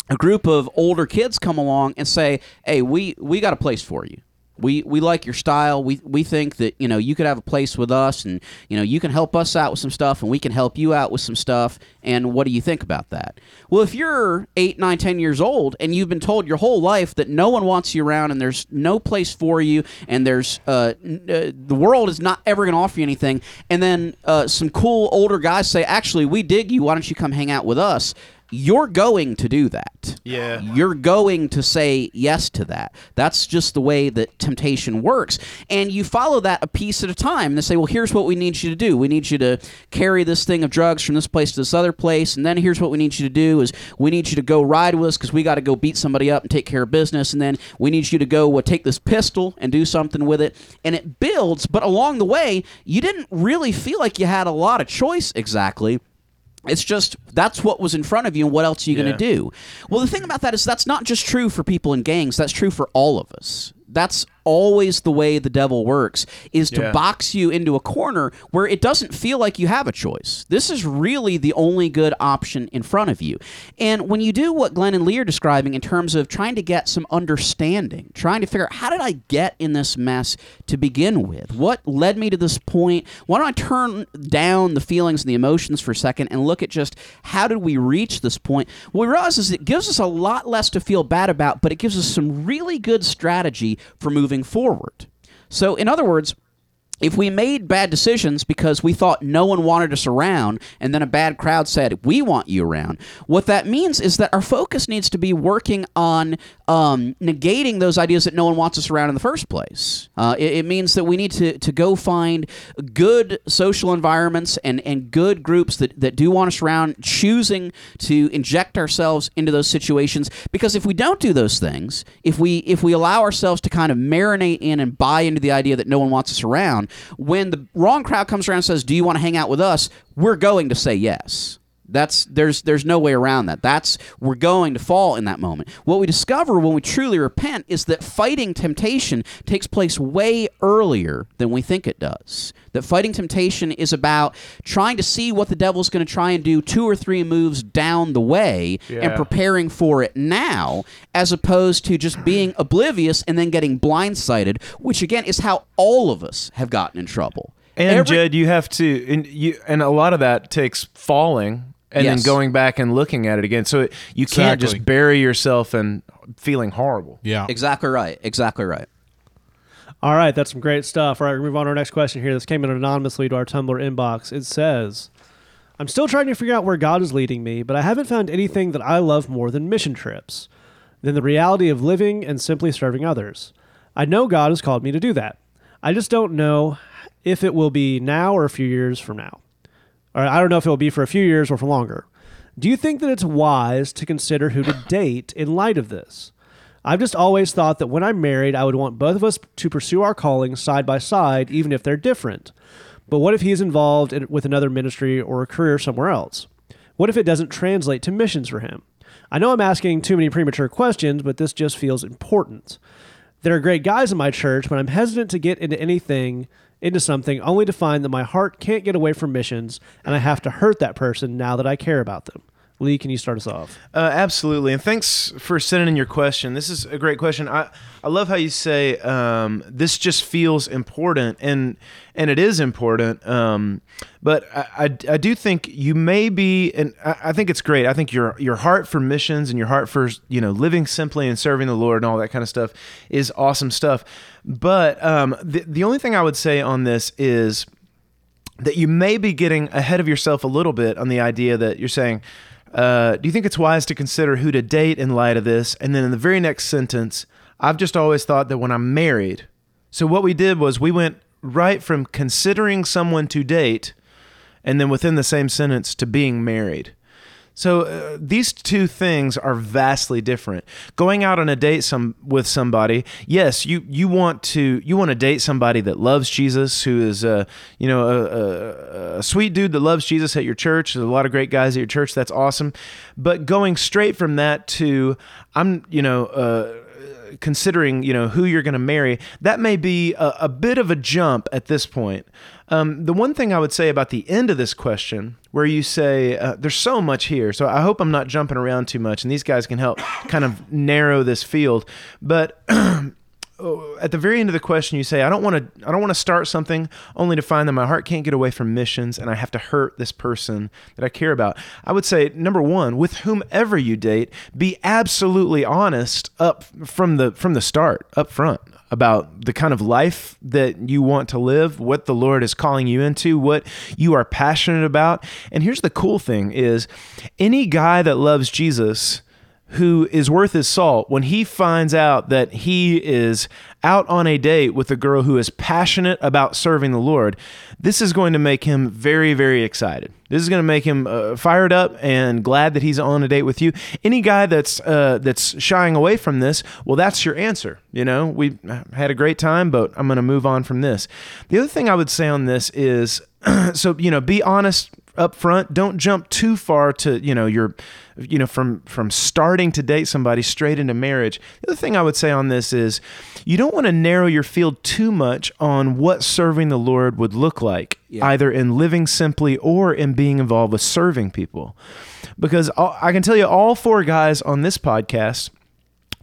a group of older kids come along and say, "Hey, we we got a place for you. We we like your style. We we think that you know you could have a place with us, and you know you can help us out with some stuff, and we can help you out with some stuff. And what do you think about that? Well, if you're eight, nine, ten years old, and you've been told your whole life that no one wants you around, and there's no place for you, and there's uh, uh the world is not ever going to offer you anything, and then uh, some cool older guys say, "Actually, we dig you. Why don't you come hang out with us?" You're going to do that Yeah. you're going to say yes to that. That's just the way that temptation works. And you follow that a piece at a time. And they say, well, here's what we need you to do. We need you to carry this thing of drugs from this place to this other place. And then here's what we need you to do is we need you to go ride with us because we got to go beat somebody up and take care of business. And then we need you to go uh, take this pistol and do something with it. And it builds. But along the way, you didn't really feel like you had a lot of choice exactly. It's just that's what was in front of you, and what else are you Yeah. going to do? Well, the thing about that is that's not just true for people in gangs. That's true for all of us. That's always the way the devil works is to Yeah. box you into a corner where it doesn't feel like you have a choice. This is really the only good option in front of you. And when you do what Glenn and Lee are describing in terms of trying to get some understanding, trying to figure out how did I get in this mess to begin with? What led me to this point? Why don't I turn down the feelings and the emotions for a second and look at just how did we reach this point? What we realize is it gives us a lot less to feel bad about, but it gives us some really good strategy for moving forward. So, in other words, if we made bad decisions because we thought no one wanted us around and then a bad crowd said we want you around what that means is that our focus needs to be working on um, negating those ideas that no one wants us around in the first place. Uh, it, it means that we need to, to go find good social environments and, and good groups that, that do want us around choosing to inject ourselves into those situations. Because if we don't do those things if we if we allow ourselves to kind of marinate in and buy into the idea that no one wants us around when the wrong crowd comes around and says do you want to hang out with us? We're going to say yes that's there's there's no way around that. That's we're going to fall in that moment. What we discover when we truly repent is that fighting temptation takes place way earlier than we think it does. That fighting temptation is about trying to see what the devil's going to try and do two or three moves down the way and preparing for it now as opposed to just being oblivious and then getting blindsided, which again is how all of us have gotten in trouble. And Every- Jed, you have to, and you, and a lot of that takes falling and Yes. then going back and looking at it again. So it, you can't just bury yourself in feeling horrible. Yeah. Exactly right. Exactly right. All right, that's some great stuff. All right, we move on to our next question here. This came in anonymously to our Tumblr inbox. It says, I'm still trying to figure out where God is leading me, but I haven't found anything that I love more than mission trips, than the reality of living and simply serving others. I know God has called me to do that. I just don't know if it will be now or a few years from now. Or I don't know if it will be for a few years or for longer. Do you think that it's wise to consider who to date in light of this? I've just always thought that when I'm married, I would want both of us to pursue our callings side by side, even if they're different. But what if he's involved in, with another ministry or a career somewhere else? What if it doesn't translate to missions for him? I know I'm asking too many premature questions, but this just feels important. There are great guys in my church, but I'm hesitant to get into anything, into something, only to find that my heart can't get away from missions, and I have to hurt that person now that I care about them. Lee, can you start us off? Uh, absolutely, and thanks for sending in your question. This is a great question. I, I love how you say um, this just feels important, and and it is important. Um, but I, I, I do think you may be, and I, I think it's great. I think your your heart for missions and your heart for you know living simply and serving the Lord and all that kind of stuff is awesome stuff. But um, the the only thing I would say on this is that you may be getting ahead of yourself a little bit on the idea that you're saying, uh, do you think it's wise to consider who to date in light of this? And then in the very next sentence, I've just always thought that when I'm married, so what we did was we went right from considering someone to date, and then within the same sentence to being married. So uh, these two things are vastly different. Going out on a date some with somebody, yes, you you want to you want to date somebody that loves Jesus, who is a you know a, a, a sweet dude that loves Jesus at your church. There's a lot of great guys at your church. That's awesome. But going straight from that to I'm you know. Uh, considering you know who you're going to marry that may be a, a bit of a jump at this point. Um, the one thing i would say about the end of this question where you say uh, there's so much here so i hope i'm not jumping around too much and these guys can help kind of narrow this field but Uh, at the very end of the question you say i don't want to i don't want to start something only to find that my heart can't get away from missions and i have to hurt this person that i care about. I would say number one with whomever you date be absolutely honest up from the from the start up front about the kind of life that you want to live what the lord is calling you into what you are passionate about. And here's the cool thing is any guy that loves jesus who is worth his salt when he finds out that he is out on a date with a girl who is passionate about serving the Lord, this is going to make him very, very excited. This is going to make him uh, fired up and glad that he's on a date with you. Any guy that's uh, that's shying away from this, well, that's your answer. You know, we had a great time, but I'm going to move on from this. The other thing I would say on this is, so you know, be honest up front. Don't jump too far to you know your, you know from from starting to date somebody straight into marriage. The other thing I would say on this is, you don't want to narrow your field too much on what serving the Lord would look like, Yeah. either in living simply or in being involved with serving people, because I can tell you, all four guys on this podcast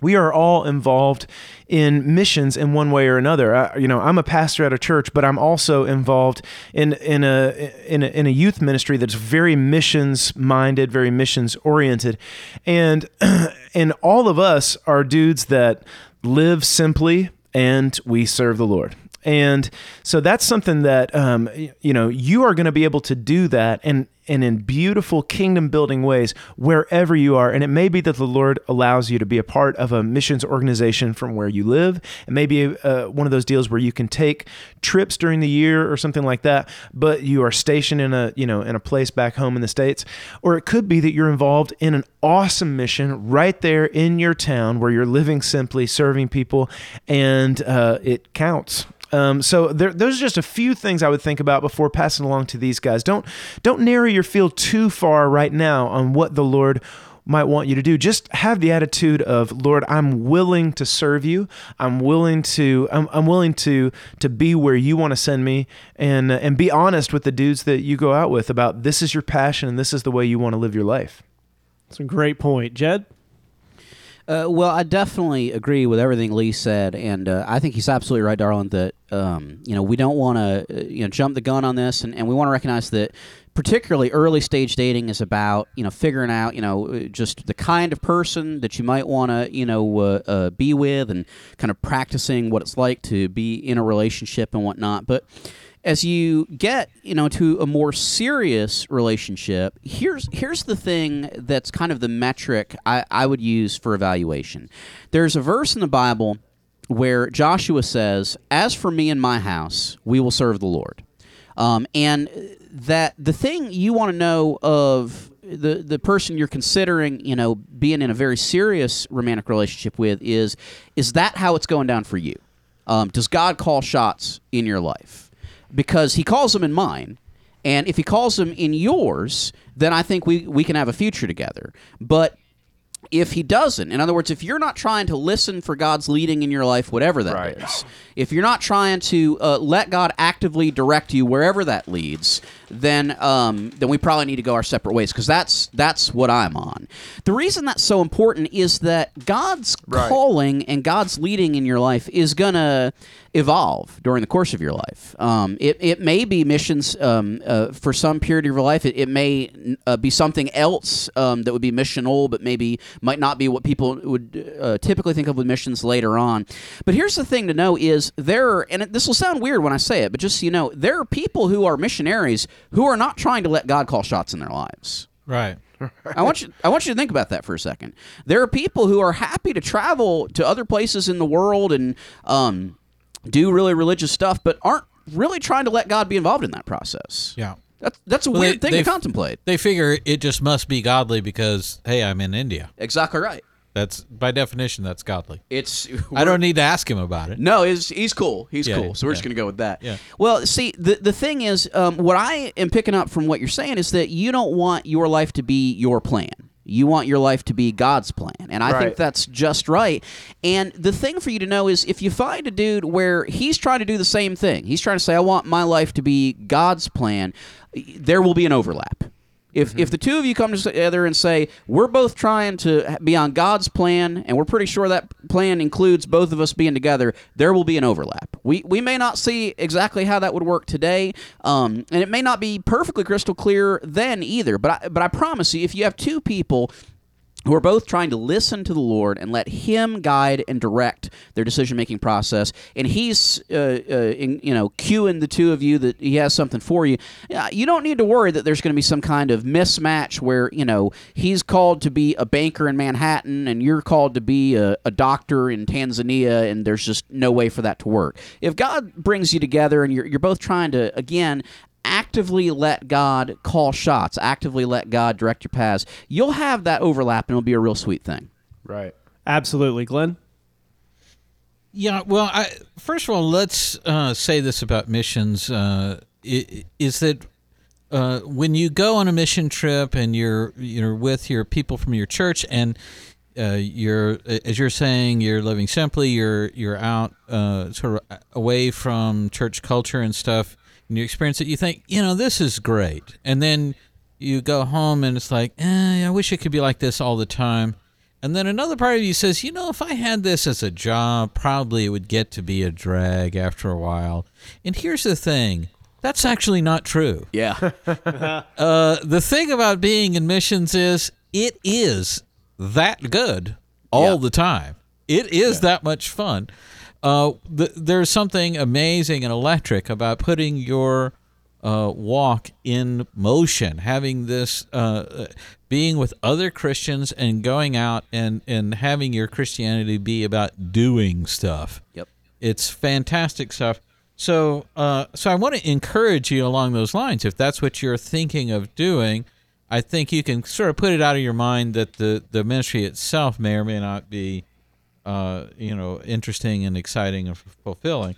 we are all involved in missions in one way or another. I, you know, I'm a pastor at a church, but I'm also involved in in a in a, in a youth ministry that's very missions minded, very missions oriented, and and all of us are dudes that live simply and we serve the Lord. And so that's something that um, you know you are going to be able to do that and and in beautiful kingdom building ways wherever you are. And it may be that the Lord allows you to be a part of a missions organization from where you live. It may be uh, one of those deals where you can take trips during the year or something like that, but you are stationed in a you know in a place back home in the states. Or it could be that you're involved in an awesome mission right there in your town where you're living simply, serving people, and uh, it counts. Um, so there, those are just a few things I would think about before passing along to these guys. Don't don't narrow your field too far right now on what the Lord might want you to do. Just have the attitude of Lord, I'm willing to serve you. I'm willing to I'm, I'm willing to to be where you want to send me, and and be honest with the dudes that you go out with about this is your passion and this is the way you want to live your life. That's a great point, Jed. Uh, well, I definitely agree with everything Lee said, and uh, I think he's absolutely right, Darlin. That um, you know we don't want to uh, you know jump the gun on this, and, and we want to recognize that particularly early stage dating is about you know figuring out you know uh, just the kind of person that you might want to you know uh, uh, be with, and kind of practicing what it's like to be in a relationship and whatnot. But as you get you know to a more serious relationship here's here's the thing that's kind of the metric I, I would use for evaluation there's a verse in the bible where joshua says as for me and my house we will serve the lord um, and that the thing you want to know of the the person you're considering, you know, being in a very serious romantic relationship with is is that how it's going down for you? Um, does God call shots in your life? Because He calls them in mine, and if He calls them in yours, then I think we we can have a future together. But if he doesn't, in other words, if you're not trying to listen for God's leading in your life, whatever that is, Right. if you're not trying to uh, let God actively direct you wherever that leads, then um, then we probably need to go our separate ways because that's that's what I'm on. The reason that's so important is that God's Right. calling and God's leading in your life is gonna evolve during the course of your life. Um, it, it may be missions um, uh, for some period of your life. It, it may uh, be something else um, that would be missional, but maybe might not be what people would uh, typically think of with missions later on. But here's the thing to know is there, are, and it, this will sound weird when I say it, but just so you know, there are people who are missionaries who are not trying to let God call shots in their lives. Right. I want you I want you to think about that for a second. There are people who are happy to travel to other places in the world and um, do really religious stuff, but aren't really trying to let God be involved in that process. Yeah. That's that's a Well, weird they- thing they to f- contemplate. They figure it just must be godly because hey, I'm in India. Exactly right. That's by definition that's godly. It's I don't need to ask him about it. No, he's he's cool. He's Yeah, cool. So we're just gonna go with that. Yeah. Well, see, the the thing is, um, what I am picking up from what you're saying is that you don't want your life to be your plan. You want your life to be God's plan, and I think that's just right. And the thing for you to know is, if you find a dude where he's trying to do the same thing, he's trying to say, "I want my life to be God's plan," there will be an overlap. If, if the two of you come together and say we're both trying to be on God's plan and we're pretty sure that plan includes both of us being together, there will be an overlap. We we may not see exactly how that would work today, um, and it may not be perfectly crystal clear then either. But I, but I promise you, if you have two people who are both trying to listen to the Lord and let Him guide and direct their decision making process, and He's uh, uh, in, you know cueing the two of you that He has something for you. You don't need to worry that there's going to be some kind of mismatch where you know He's called to be a banker in Manhattan and you're called to be a, a doctor in Tanzania, and there's just no way for that to work. If God brings you together and you're you're both trying to again actively let God call shots, actively let God direct your paths, you'll have that overlap and it'll be a real sweet thing. Right. Absolutely, Glenn. Yeah, well, I, first of all, let's uh, say this about missions: uh, is that uh, when you go on a mission trip and you're you're with your people from your church and uh, you're as you're saying you're living simply you're you're out uh, sort of away from church culture and stuff and you experience it you think you know this is great and then you go home and it's like eh, I wish it could be like this all the time and then another part of you says you know if I had this as a job probably it would get to be a drag after a while and here's the thing that's actually not true Yeah. uh, the thing about being in missions is it is that good all Yeah. the time. It is that much fun. Uh, th- there's something amazing and electric about putting your uh, walk in motion, having this, uh, uh, being with other Christians and going out and, and having your Christianity be about doing stuff. Yep. It's fantastic stuff. So, uh, so I want to encourage you along those lines. If that's what you're thinking of doing, I think you can sort of put it out of your mind that the the ministry itself may or may not be, uh, you know, interesting and exciting and fulfilling.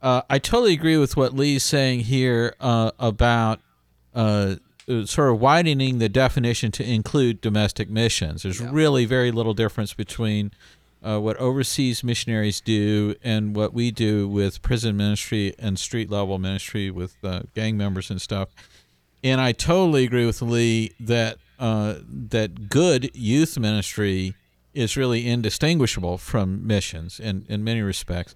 Uh, I totally agree with what Lee's saying here uh, about uh, uh, sort of widening the definition to include domestic missions. There's really very little difference between uh, what overseas missionaries do and what we do with prison ministry and street level ministry with uh, gang members and stuff. And I totally agree with Lee that uh, that good youth ministry is really indistinguishable from missions in, in many respects.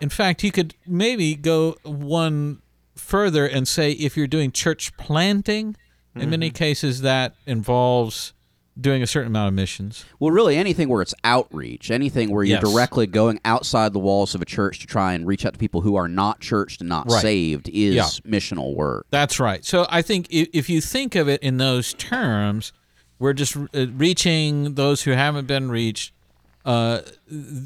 In fact, you could maybe go one further and say if you're doing church planting, in many mm-hmm. cases that involves doing a certain amount of missions. Well, really, anything where it's outreach, anything where you're Yes. directly going outside the walls of a church to try and reach out to people who are not churched and not Right. saved is Yeah. missional work. That's right. So I think if, if you think of it in those terms, we're just uh, reaching those who haven't been reached. Uh,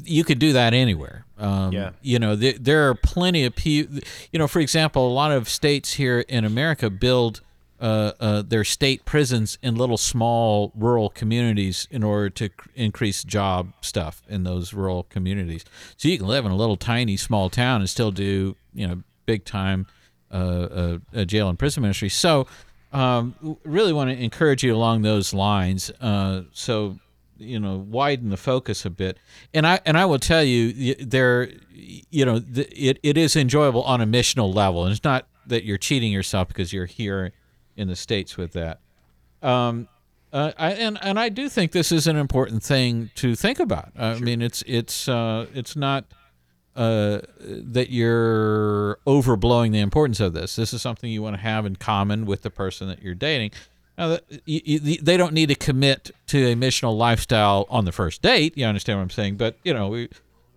you could do that anywhere. Um, Yeah. You know, there, there are plenty of people. You know, for example, a lot of states here in America build uh, uh, their state prisons in little small rural communities in order to cr- increase job stuff in those rural communities. So you can live in a little tiny small town and still do you know big time uh, uh, uh, jail and prison ministry. So um, really want to encourage you along those lines. Uh, so you know widen the focus a bit and i and i will tell you there you know it, it is enjoyable on a missional level and it's not that you're cheating yourself because you're here in the states with that um uh, I, and and I do think this is an important thing to think about. I mean, it's it's uh, it's not uh, that you're overblowing the importance of this. This is something you want to have in common with the person that you're dating. Now, they don't need to commit to a missional lifestyle on the first date. You understand what I'm saying? But you know, we,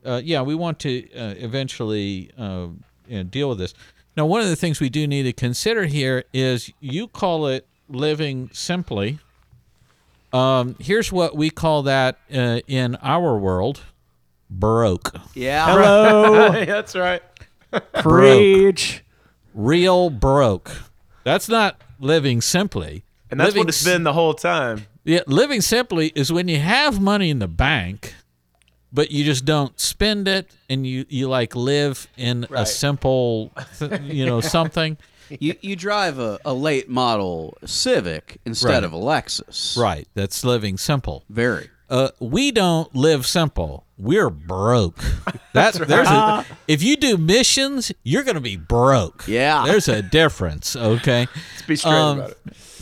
uh, yeah, we want to uh, eventually uh, you know, deal with this. Now, one of the things we do need to consider here is you call it living simply. Um, here's what we call that uh, in our world: broke. Yeah. Hello, That's right. preach. real broke. That's not living simply. And that's living what it's s- been the whole time. Yeah, living simply is when you have money in the bank, but you just don't spend it, and you you like live in a simple, th- you know, something. you you drive a, a late model Civic instead Right. of a Lexus. Right. That's living simple. Very. Uh, we don't live simple. We're broke. That's there's a, if you do missions, you're going to be broke. Yeah. There's a difference. Okay. Let's be straight Um, about it.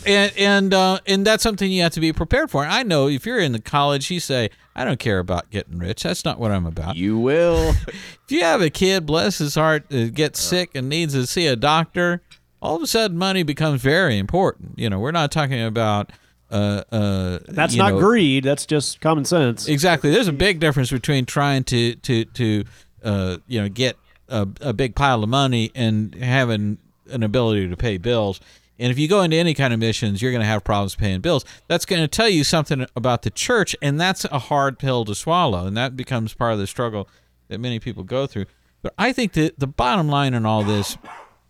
and and uh, and that's something you have to be prepared for. I know if you're in the college, you say, "I don't care about getting rich. That's not what I'm about." You will. if you have a kid, bless his heart, uh, gets sick and needs to see a doctor, all of a sudden money becomes very important. You know, we're not talking about. Uh, uh, That's not know, greed. That's just common sense. Exactly. There's a big difference between trying to to to uh, you know get a, a big pile of money and having an ability to pay bills. And if you go into any kind of missions, you're going to have problems paying bills. That's going to tell you something about the church, and that's a hard pill to swallow. And that becomes part of the struggle that many people go through. But I think that the bottom line in all this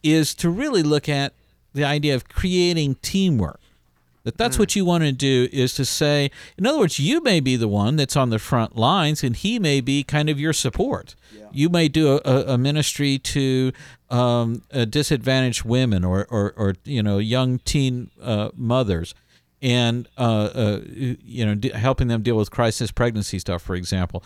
is to really look at the idea of creating teamwork That that's what you want to do is to say, in other words, you may be the one that's on the front lines, and he may be kind of your support. You may do a, a, a ministry to um, uh, disadvantaged women or, or, or you know young teen uh, mothers, and uh, uh, you know d- helping them deal with crisis pregnancy stuff, for example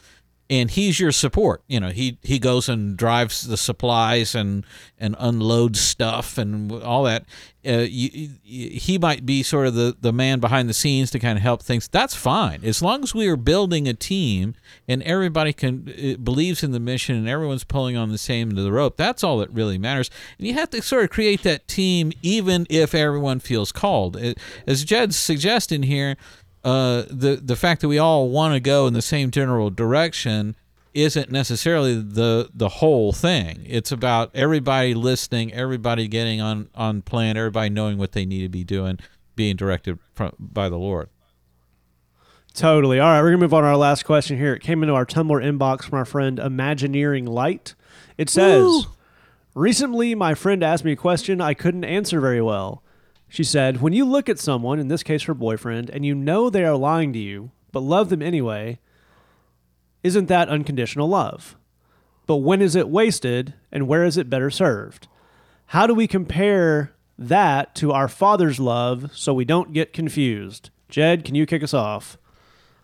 and he's your support. You know, he he goes and drives the supplies and and unloads stuff and all that. Uh, you, you, he might be sort of the the man behind the scenes to kind of help things. That's fine as long as we are building a team and everybody can uh, believes in the mission and everyone's pulling on the same end of the rope. That's all that really matters. And you have to sort of create that team, even if everyone feels called. As Jed's suggesting here, uh, the the fact that we all want to go in the same general direction isn't necessarily the the whole thing. It's about everybody listening, everybody getting on on plan, everybody knowing what they need to be doing, being directed from, by the Lord. Totally. All right, we're gonna move on to our last question here. It came into our Tumblr inbox from our friend Imagineering Light. It says, "Recently, my friend asked me a question I couldn't answer very well. She said, when you look at someone, in this case her boyfriend, and you know they are lying to you, but love them anyway, isn't that unconditional love? But when is it wasted, and where is it better served? How do we compare that to our Father's love so we don't get confused?" Jed, can you kick us off?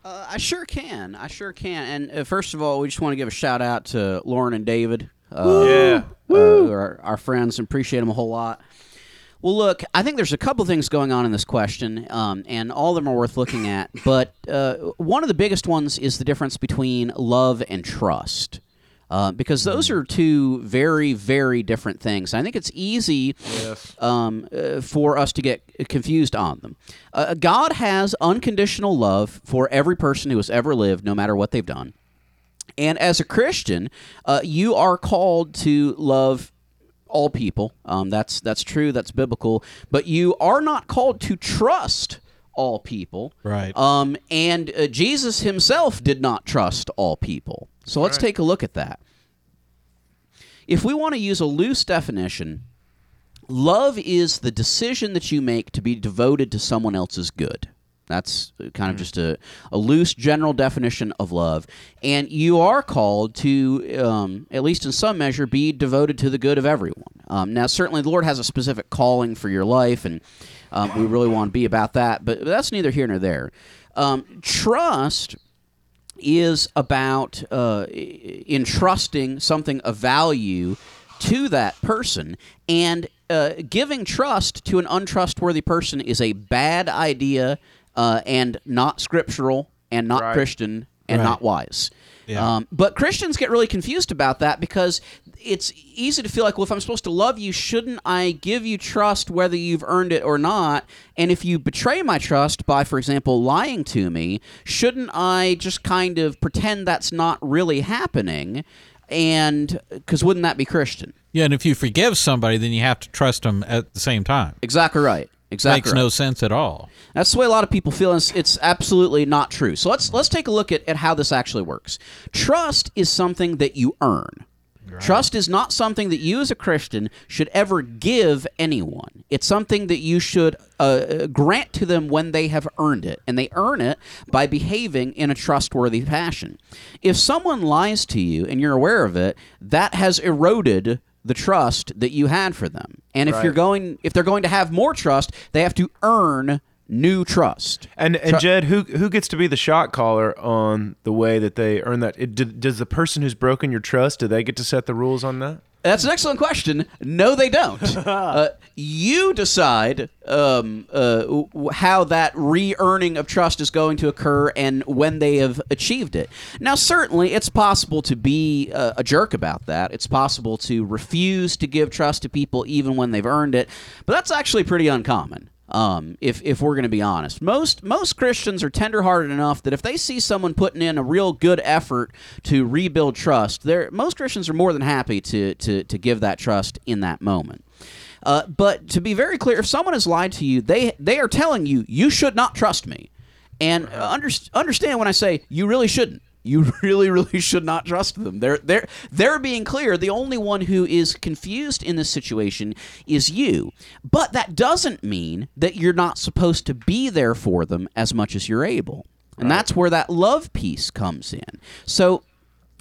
Uh, I sure can. I sure can. And uh, first of all, we just want to give a shout out to Lauren and David. Uh, Yeah. uh, who are our friends and appreciate them a whole lot. Well, look, I think there's a couple things going on in this question, um, and all of them are worth looking at. But uh, one of the biggest ones is the difference between love and trust. Uh, because those are two very, very different things. I think it's easy um, uh, for us to get confused on them. Uh, God has unconditional love for every person who has ever lived, no matter what they've done. And as a Christian, uh, you are called to love all people. Um, that's that's true. That's biblical. But you are not called to trust all people. Right. Um, and uh, Jesus himself did not trust all people. So let's take a look at that. If we want to use a loose definition, love is the decision that you make to be devoted to someone else's good. That's kind of just a, a loose general definition of love. And you are called to, um, at least in some measure, be devoted to the good of everyone. Um, now, certainly, the Lord has a specific calling for your life, and um, we really want to be about that, but that's neither here nor there. Um, trust is about uh, entrusting something of value to that person and uh, giving trust to an untrustworthy person is a bad idea uh, and not scriptural and not Right. christian and Right. not wise Yeah. um, but christians get really confused about that because it's easy to feel like well if i'm supposed to love you shouldn't i give you trust whether you've earned it or not and if you betray my trust by for example lying to me shouldn't i just kind of pretend that's not really happening and because wouldn't that be christian Yeah, and if you forgive somebody, then you have to trust them at the same time. exactly right exactly Makes right. no sense at all. That's the way a lot of people feel. And it's, it's absolutely not true. So let's let's take a look at, at how this actually works. Trust is something that you earn. Trust is not something that you as a Christian should ever give anyone. It's something that you should uh, grant to them when they have earned it. And they earn it by behaving in a trustworthy fashion. If someone lies to you and you're aware of it, that has eroded the trust that you had for them. And if Right. you're going if they're going to have more trust, they have to earn new trust. And and Jed, who who gets to be the shot caller on the way that they earn that? It, do- does the person who's broken your trust do they get to set the rules on that? That's an excellent question. No, they don't. uh, you decide um, uh, w- how that re-earning of trust is going to occur and when they have achieved it. Now, certainly, it's possible to be uh, a jerk about that. It's possible to refuse to give trust to people even when they've earned it, but that's actually pretty uncommon. Um, if if we're going to be honest, most most Christians are tenderhearted enough that if they see someone putting in a real good effort to rebuild trust, they're most Christians are more than happy to to to give that trust in that moment. Uh, but to be very clear, if someone has lied to you, they they are telling you you should not trust me, and uh, under, understand when I say you really shouldn't. You really, really should not trust them. They're they're they're being clear. The only one who is confused in this situation is you. But that doesn't mean that you're not supposed to be there for them as much as you're able. And that's where that love piece comes in. So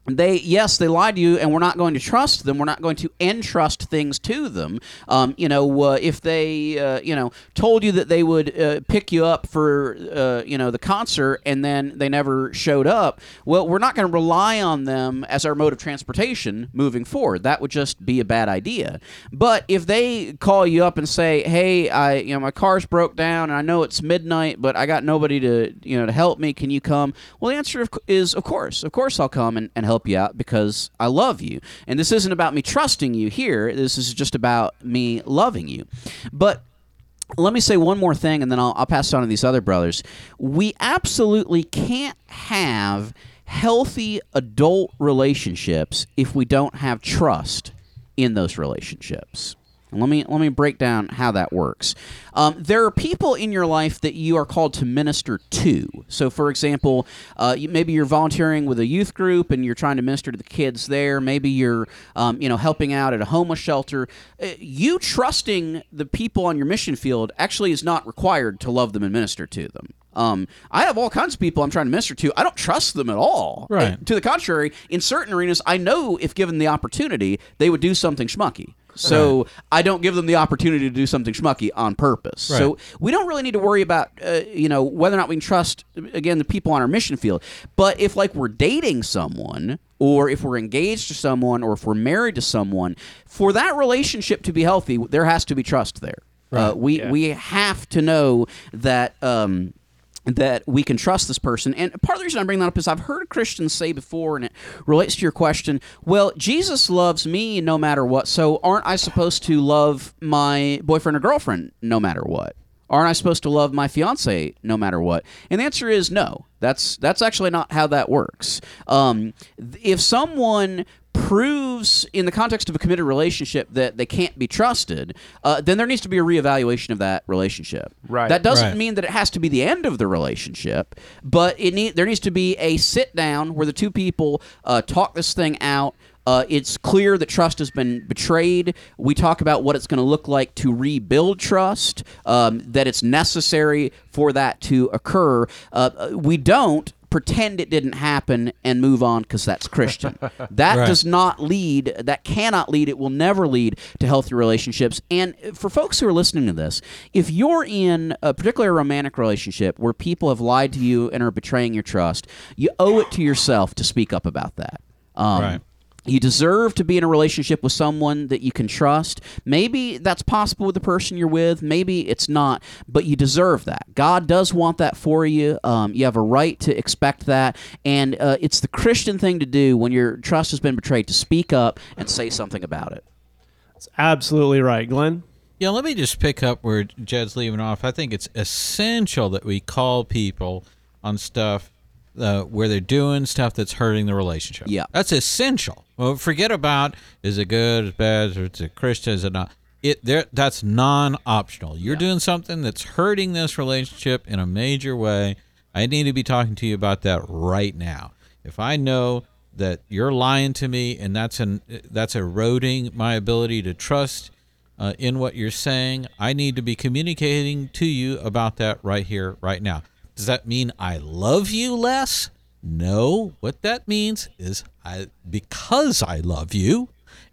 they yes they lied to you and we're not going to trust them. We're not going to entrust things to them. Um, you know uh, if they uh, you know told you that they would uh, pick you up for uh, you know the concert and then they never showed up well we're not going to rely on them as our mode of transportation moving forward. That would just be a bad idea. But if they call you up and say hey i you know my car's broke down and i know it's midnight but i got nobody to you know to help me. Can you come? Well the answer is of course. Of course i'll come and, and help you out because i love you and this isn't about me trusting you here this is just about me loving you but let me say one more thing and then I'll, I'll pass on to these other brothers. We absolutely can't have healthy adult relationships if we don't have trust in those relationships. And let me let me break down how that works. Um, there are people in your life that you are called to minister to. So, for example, uh, you, maybe you're volunteering with a youth group and you're trying to minister to the kids there. Maybe you're um, you know helping out at a homeless shelter. Uh, you trusting the people on your mission field actually is not required to love them and minister to them. Um, I have all kinds of people I'm trying to minister to. I don't trust them at all. Right. Uh, to the contrary, in certain arenas, I know if given the opportunity, they would do something schmucky. So I don't give them the opportunity to do something schmucky on purpose. So we don't really need to worry about, uh, you know, whether or not we can trust again the people on our mission field. But if like we're dating someone, or if we're engaged to someone, or if we're married to someone, for that relationship to be healthy, there has to be trust there. Uh, we we have to know that. Um, that we can trust this person. And part of the reason I bring that up is I've heard Christians say before, and it relates to your question well, Jesus loves me no matter what, so aren't I supposed to love my boyfriend or girlfriend no matter what? Aren't I supposed to love my fiance no matter what? And the answer is no. That's that's actually not how that works. Um, if someone proves in the context of a committed relationship that they can't be trusted, uh, then there needs to be a reevaluation of that relationship. Right. That doesn't Right. mean that it has to be the end of the relationship, but it need there needs to be a sit down where the two people uh, talk this thing out. Uh, it's clear that trust has been betrayed. We talk about what it's going to look like to rebuild trust. Um, that it's necessary for that to occur. Uh, we don't pretend it didn't happen and move on because that's Christian. That Right. does not lead, that cannot lead, it will never lead to healthy relationships. And for folks who are listening to this, if you're in a particularly a romantic relationship where people have lied to you and are betraying your trust, you owe it to yourself to speak up about that. Um, Right. You deserve to be in a relationship with someone that you can trust. Maybe that's possible with the person you're with. Maybe it's not, but you deserve that. God does want that for you. Um, you have a right to expect that, and uh, it's the Christian thing to do when your trust has been betrayed to speak up and say something about it. That's absolutely right, Glenn. Yeah, let me just pick up where Jed's leaving off. I think it's essential that we call people on stuff uh, where they're doing stuff that's hurting the relationship. Yeah. that's essential. Well, forget about is it good, is it bad, is it a Christian, is it not? It there that's non-optional. You're doing something that's hurting this relationship in a major way. I need to be talking to you about that right now. If I know that you're lying to me and that's an that's eroding my ability to trust uh, in what you're saying. I need to be communicating to you about that right here, right now. Does that mean I love you less? No. What that means is I because I love you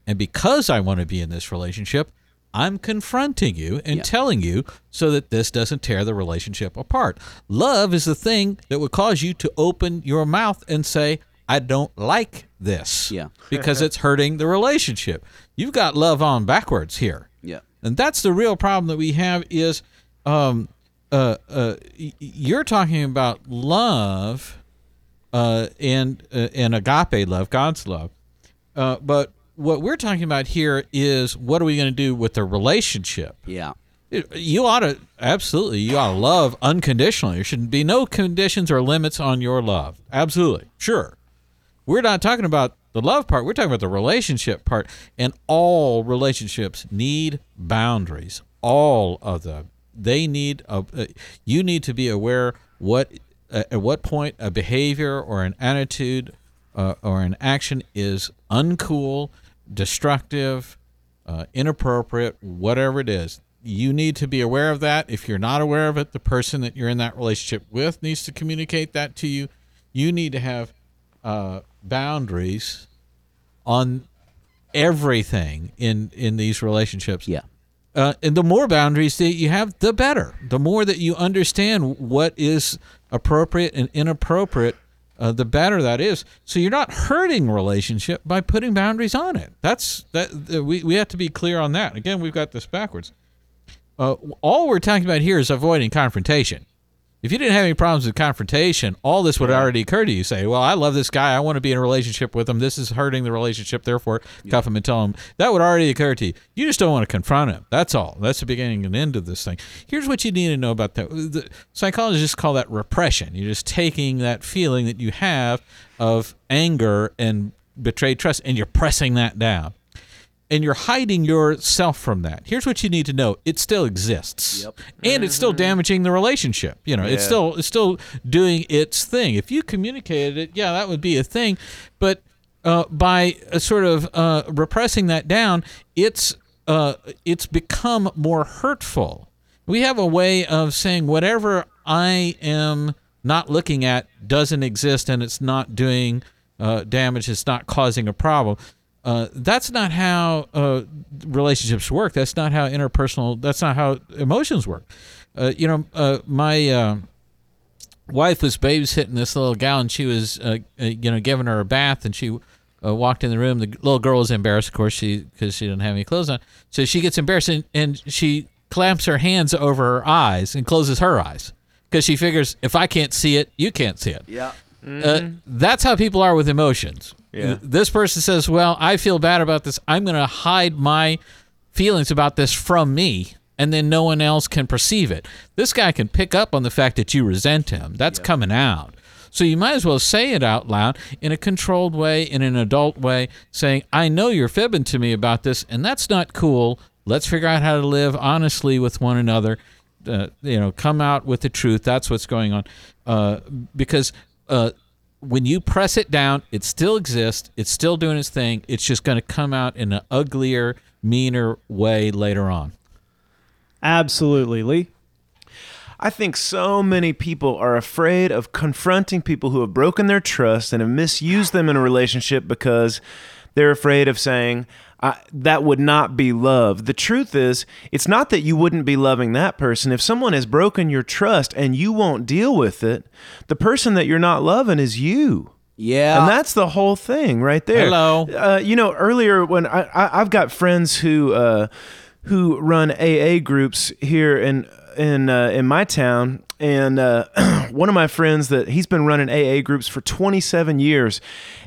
and because I want to be in this relationship, I'm confronting you and telling you so that this doesn't tear the relationship apart. Love is the thing that would cause you to open your mouth and say, I don't like this. Yeah. because it's hurting the relationship. You've got love on backwards here. Yeah. And that's the real problem that we have is um uh uh y- you're talking about love uh and uh, and agape love, God's love. Uh but what we're talking about here is what are we going to do with the relationship? Yeah. It- You ought to absolutely. You ought to love unconditionally. There shouldn't be no conditions or limits on your love. Absolutely, sure. We're not talking about the love part. We're talking about the relationship part. And all relationships need boundaries. All of them. They need. A, uh, you need to be aware what at at what point a behavior or an attitude uh, or an action is uncool, destructive, uh, inappropriate, whatever it is. You need to be aware of that. If you're not aware of it, the person that you're in that relationship with needs to communicate that to you. You need to have uh, boundaries on everything in in these relationships. Yeah. Uh, and the more boundaries that you have, the better. The more that you understand what is appropriate and inappropriate, uh, the better that is. So you're not hurting relationship by putting boundaries on it. That's that. Uh, we we have to be clear on that. Again, we've got this backwards. Uh, all we're talking about here is avoiding confrontation. If you didn't have any problems with confrontation, all this would already occur to you. Say, well, I love this guy. I want to be in a relationship with him. This is hurting the relationship. Therefore, cuff him and tell him. That would already occur to you. You just don't want to confront him. That's all. That's the beginning and end of this thing. Here's what you need to know about that. The psychologists call that repression. You're just taking that feeling that you have of anger and betrayed trust and you're pressing that down and you're hiding yourself from that. Here's what you need to know: it still exists, Yep. and it's still damaging the relationship. You know, it's still it's still doing its thing. If you communicated it, yeah, that would be a thing, but uh, by uh, sort of uh, repressing that down, it's uh, it's become more hurtful. We have a way of saying whatever I am not looking at doesn't exist, and it's not doing uh, damage. It's not causing a problem. Uh, that's not how uh, relationships work. That's not how interpersonal. That's not how emotions work. Uh, you know, uh, my uh, wife was babysitting this little gal, and she was, you know, giving her a bath, and she uh, walked in the room. The little girl was embarrassed, of course, she because she didn't have any clothes on. So she gets embarrassed, and, and she clamps her hands over her eyes and closes her eyes because she figures if I can't see it, you can't see it. Yeah. Uh, that's how people are with emotions. Yeah. This person says, "Well, I feel bad about this. I'm going to hide my feelings about this from me." And then no one else can perceive it. This guy can pick up on the fact that you resent him. That's coming out. So you might as well say it out loud in a controlled way, in an adult way, saying, I know you're fibbing to me about this, and that's not cool. Let's figure out how to live honestly with one another. Uh, you know, come out with the truth. That's what's going on. Uh, because uh, when you press it down, it still exists. It's still doing its thing. It's just going to come out in an uglier, meaner way later on. Absolutely, Lee. I think so many people are afraid of confronting people who have broken their trust and have misused them in a relationship because they're afraid of saying, I, that would not be love. The truth is, it's not that you wouldn't be loving that person. If someone has broken your trust and you won't deal with it, the person that you're not loving is you. Yeah. And that's the whole thing right there. Hello. Uh, you know, earlier when I, I I've got friends who uh, who run AA groups here in in uh, in my town, and uh, one of my friends that he's been running AA groups for 27 years,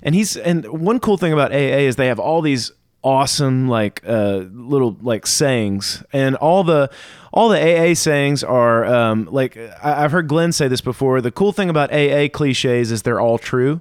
and he's and one cool thing about AA is they have all these awesome like uh, little like sayings and all the all the AA sayings are um, like I, I've heard Glenn say this before. The cool thing about AA cliches is they're all true.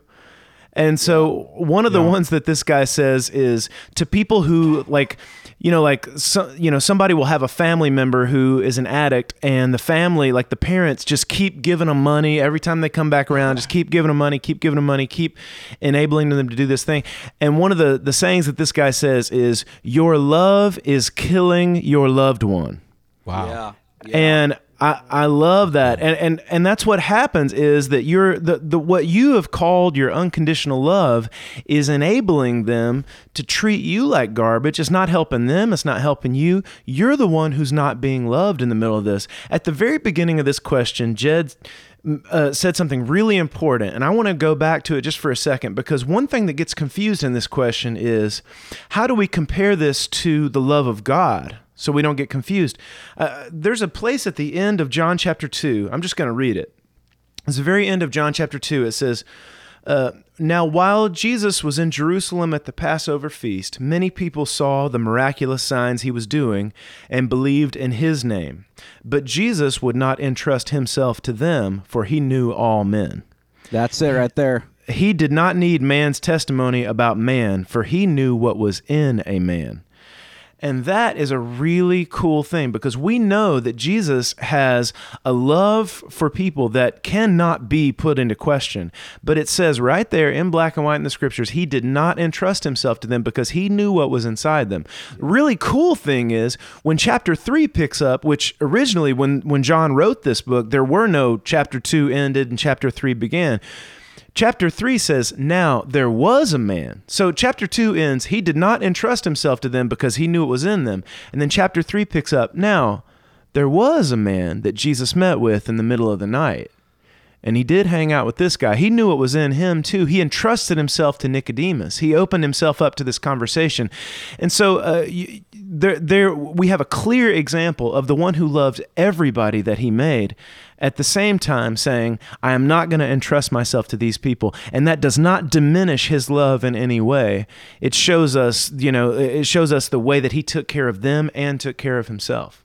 And so one of the ones that this guy says is to people who like you know like so, you know somebody will have a family member who is an addict and the family like the parents just keep giving them money every time they come back around just keep giving them money keep giving them money keep enabling them to do this thing and one of the the sayings that this guy says is your love is killing your loved one Wow. yeah. and I, love that. And, and and that's what happens is that you're the, the what you have called your unconditional love is enabling them to treat you like garbage. It's not helping them. It's not helping you. You're the one who's not being loved in the middle of this. At the very beginning of this question jed uh, said something really important, and I want to go back to it just for a second because one thing that gets confused in this question is how do we compare this to the love of God so we don't get confused? Uh, there's a place at the end of John chapter 2. I'm just going to read it. It's the very end of John chapter 2. It says, uh, Now, while Jesus was in Jerusalem at the Passover feast, many people saw the miraculous signs he was doing and believed in his name. But Jesus would not entrust himself to them, for he knew all men. That's it right there. He did not need man's testimony about man, for he knew what was in a man. And that is a really cool thing because we know that Jesus has a love for people that cannot be put into question. But it says right there in black and white in the scriptures, he did not entrust himself to them because he knew what was inside them. Really cool thing is when chapter 3 picks up, which originally when when John wrote this book, there were no chapter 2 ended and chapter 3 began. Chapter 3 says, Now there was a man. So chapter 2 ends, He did not entrust himself to them because he knew it was in them. And then chapter 3 picks up, Now there was a man that Jesus met with in the middle of the night. And he did hang out with this guy. He knew what was in him too. He entrusted himself to Nicodemus. He opened himself up to this conversation. And so uh, you, there, there, we have a clear example of the one who loved everybody that he made at the same time saying, I am not going to entrust myself to these people. And that does not diminish his love in any way. It shows us, you know, it shows us the way that he took care of them and took care of himself.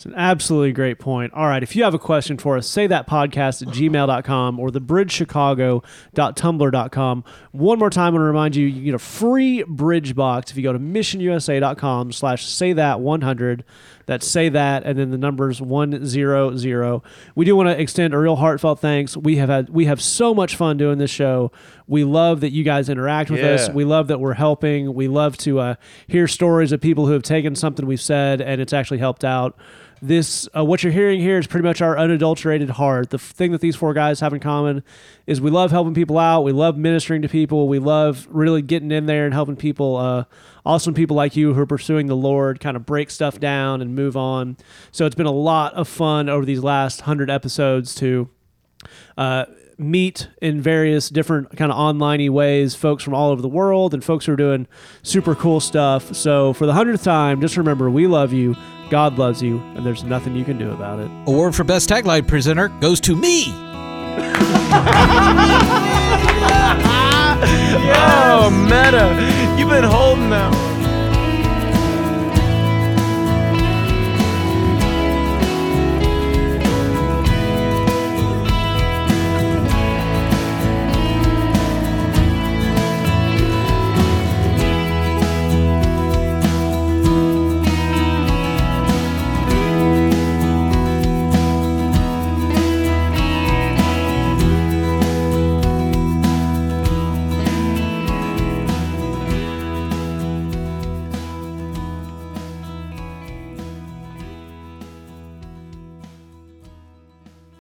It's an absolutely great point. All right. If you have a question for us, say that podcast at gmail.com or thebridgechicago.tumblr.com. One more time, I want to remind you, you get a free bridge box if you go to missionusa.com slash say that 100. That's say that and then the numbers 100. We do want to extend a real heartfelt thanks. We have had we have so much fun doing this show. We love that you guys interact with us. We love that we're helping. We love to uh, hear stories of people who have taken something we've said and it's actually helped out this uh, what you're hearing here is pretty much our unadulterated heart. The thing that these four guys have in common is we love helping people out. We love ministering to people. We love really getting in there and helping people uh, awesome people like you who are pursuing the lord kind of break stuff down and move on. So it's been a lot of fun over these last 100 episodes to uh, meet in various different kind of online ways folks from all over the world and folks who are doing super cool stuff. So for the hundredth time, just remember we love you, God loves you, and there's nothing you can do about it. Award for Best Tagline Presenter goes to me. Oh, meta. You've been holding them.